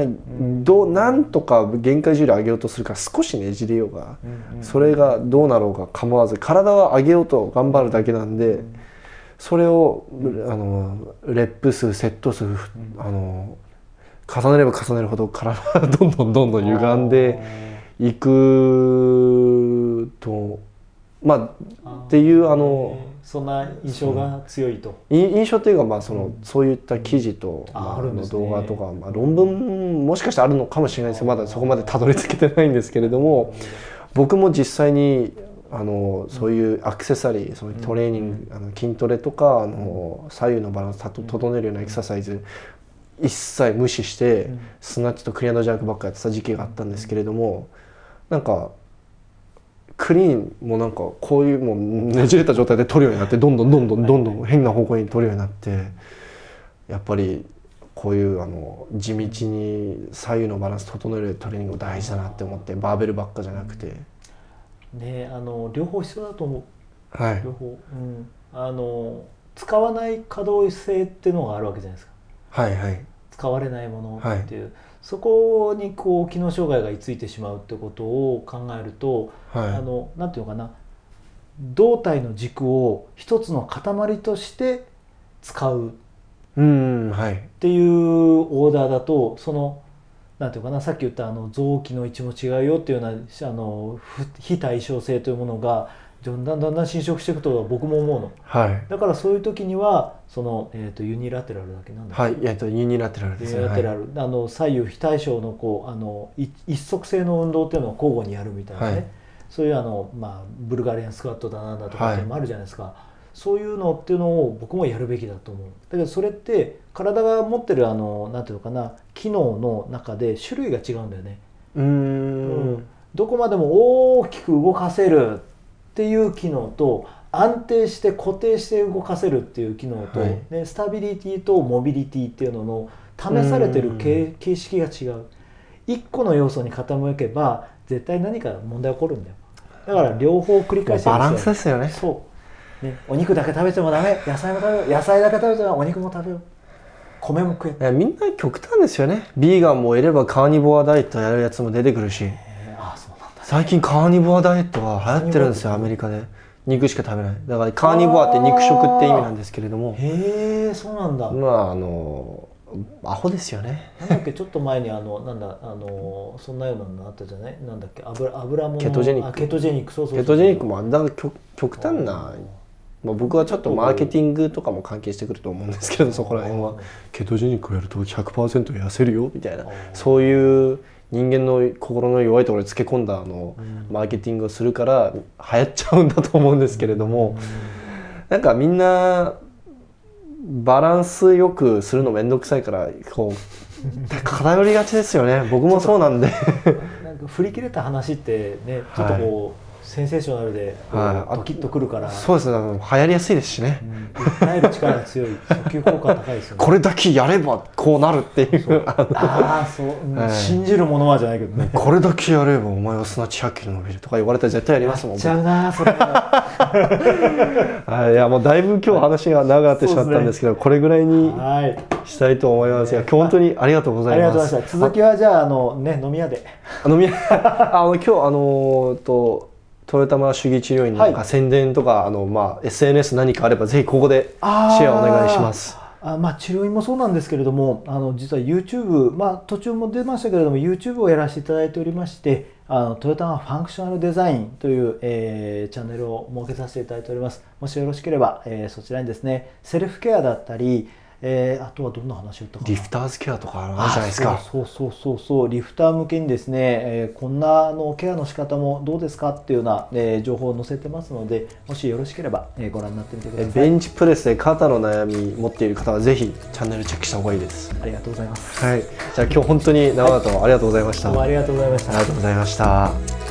どうなんとか限界重量上げようとするから少しねじれようが、それがどうなろうが構わず体は上げようと頑張るだけなんで。それをあのレップ数セット数、あの重ねれば重ねるほど体が どんどんどんどん歪んでいくとまあっていうあのそんな印象が強いと。印象というかまあその、うん、そういった記事と、まあ、の動画とか、まあ、論文もしかしてあるのかもしれないですまだそこまでたどり着けてないんですけれども僕も実際にあのそういうアクセサリーそういうトレーニング、あの筋トレとかあの左右のバランス整えるようなエクササイズ一切無視して、スナッチとクリアンドジャークばっかやってた時期があったんですけれどもなんかクリーンもなんかこういうもうねじれた状態で取るようになってどんどんどんどんどんどん変な方向に取るようになってやっぱりこういうあの地道に左右のバランス整えるトレーニング大事だなって思ってバーベルばっかじゃなくて。ねあの両方必要だと思う。はい、両方、うん、あの使わない可動性っていうのがあるわけじゃないですか。はいはい、使われないものっていう、はい、そこにこう機能障害が居ついてしまうってことを考えると、はい、あのなんていうのかな。胴体の軸を一つの塊として使う。っていうオーダーだとそのなんていうかなさっき言ったあの臓器の位置も違うよっていうようなあの非対称性というものがだんだんだんだん侵食していくと僕も思うの、はい、だからそういう時にはその、えーと、ユニラテラルだけなんだ。はい。えーと、ユニラテラルですね。ユニラテラル、はい、あの左右非対称のこうあの一足性の運動っていうのを交互にやるみたいなね、はい、そういうあの、まあ、ブルガリアンスクワットだなんだとかってもあるじゃないですか、そういうのっていうのを僕もやるべきだと思う。だけどそれって体が持ってるあのなんていうのかな機能の中で種類が違うんだよね。うん。どこまでも大きく動かせるっていう機能と安定して固定して動かせるっていう機能と、はい、ね、スタビリティとモビリティっていうのの試されてる形式が違う。1個の要素に傾けば絶対何か問題起こるんだよ。だから両方繰り返してバランスですよね。そう。ねお肉だけ食べてもダメ。野菜も食べよう。野菜だけ食べてもお肉も食べよう米も食えみんな極端ですよね。ビーガンもいればカーニボアダイエットやるやつも出てくるし。最近カーニボアダイエットが流行ってるんですよアメリカで。肉しか食べない。だからカーニボアって肉食って意味なんですけれども。へえそうなんだ。まああのアホですよね。なんだっけちょっと前にあのなんだあのそんなようなのあったじゃない？なんだっけ？油油もケトジェニック。ケトジェニックそうそうケトジェニックもあんだ極極端なまあ、僕はちょっとマーケティングとかも関係してくると思うんですけどそこら辺は。ケトジェニックをやると100%痩せるよみたいな。そういう人間の心の弱いところにつけ込んだあの、マーケティングをするから流行っちゃうんだと思うんですけれども、なんかみんなバランスよくするの面倒くさいからこう偏りがちですよね。僕もそうなんで。なんか振り切れた話ってねちょっとこう、センセーショナルでドキッとくるから、そうですね。流行りやすいですしね、うん、える力が強い訴求効果高いですよねこれだけやればこうなるっていうああそう、はい、信じるものはじゃないけどねこれだけやればお前はすなわち100キロ伸びるとか言われたら絶対やりますもん。ちゃうなそれはいいやもうだいぶ今日話が長くなってしまったん。ですけど、ね、これぐらいにしたいと思いますが、今日本当にありがとうございますありがとうございました続きはじゃああのね飲み屋で飲み屋あの今日あのと豊玉主義治療院なんか宣伝とか、はい、あのまあ SNS 何かあればぜひここでシェアお願いします。あまあ、治療院もそうなんですけれどもあの実は YouTube、まあ、途中も出ましたけれども YouTube をやらせていただいておりましてあのトヨタがファンクショナルデザインという、えー、チャンネルを設けさせていただいております。もしよろしければ、えー、そちらにですねセルフケアだったりえー、あとはどんな話をったかリフターズケアとかあるじゃないですか。そうそうそうそうリフター向けにですね、えー、こんなのケアの仕方もどうですかっていうような、えー、情報を載せてますのでもしよろしければ、えー、ご覧になってみてください。ベンチプレスで肩の悩み持っている方はぜひチャンネルチェックした方がいいです。ありがとうございます。はい。じゃあ今日本当に長々とありがとうございました、はい、ありがとうございました。ありがとうございました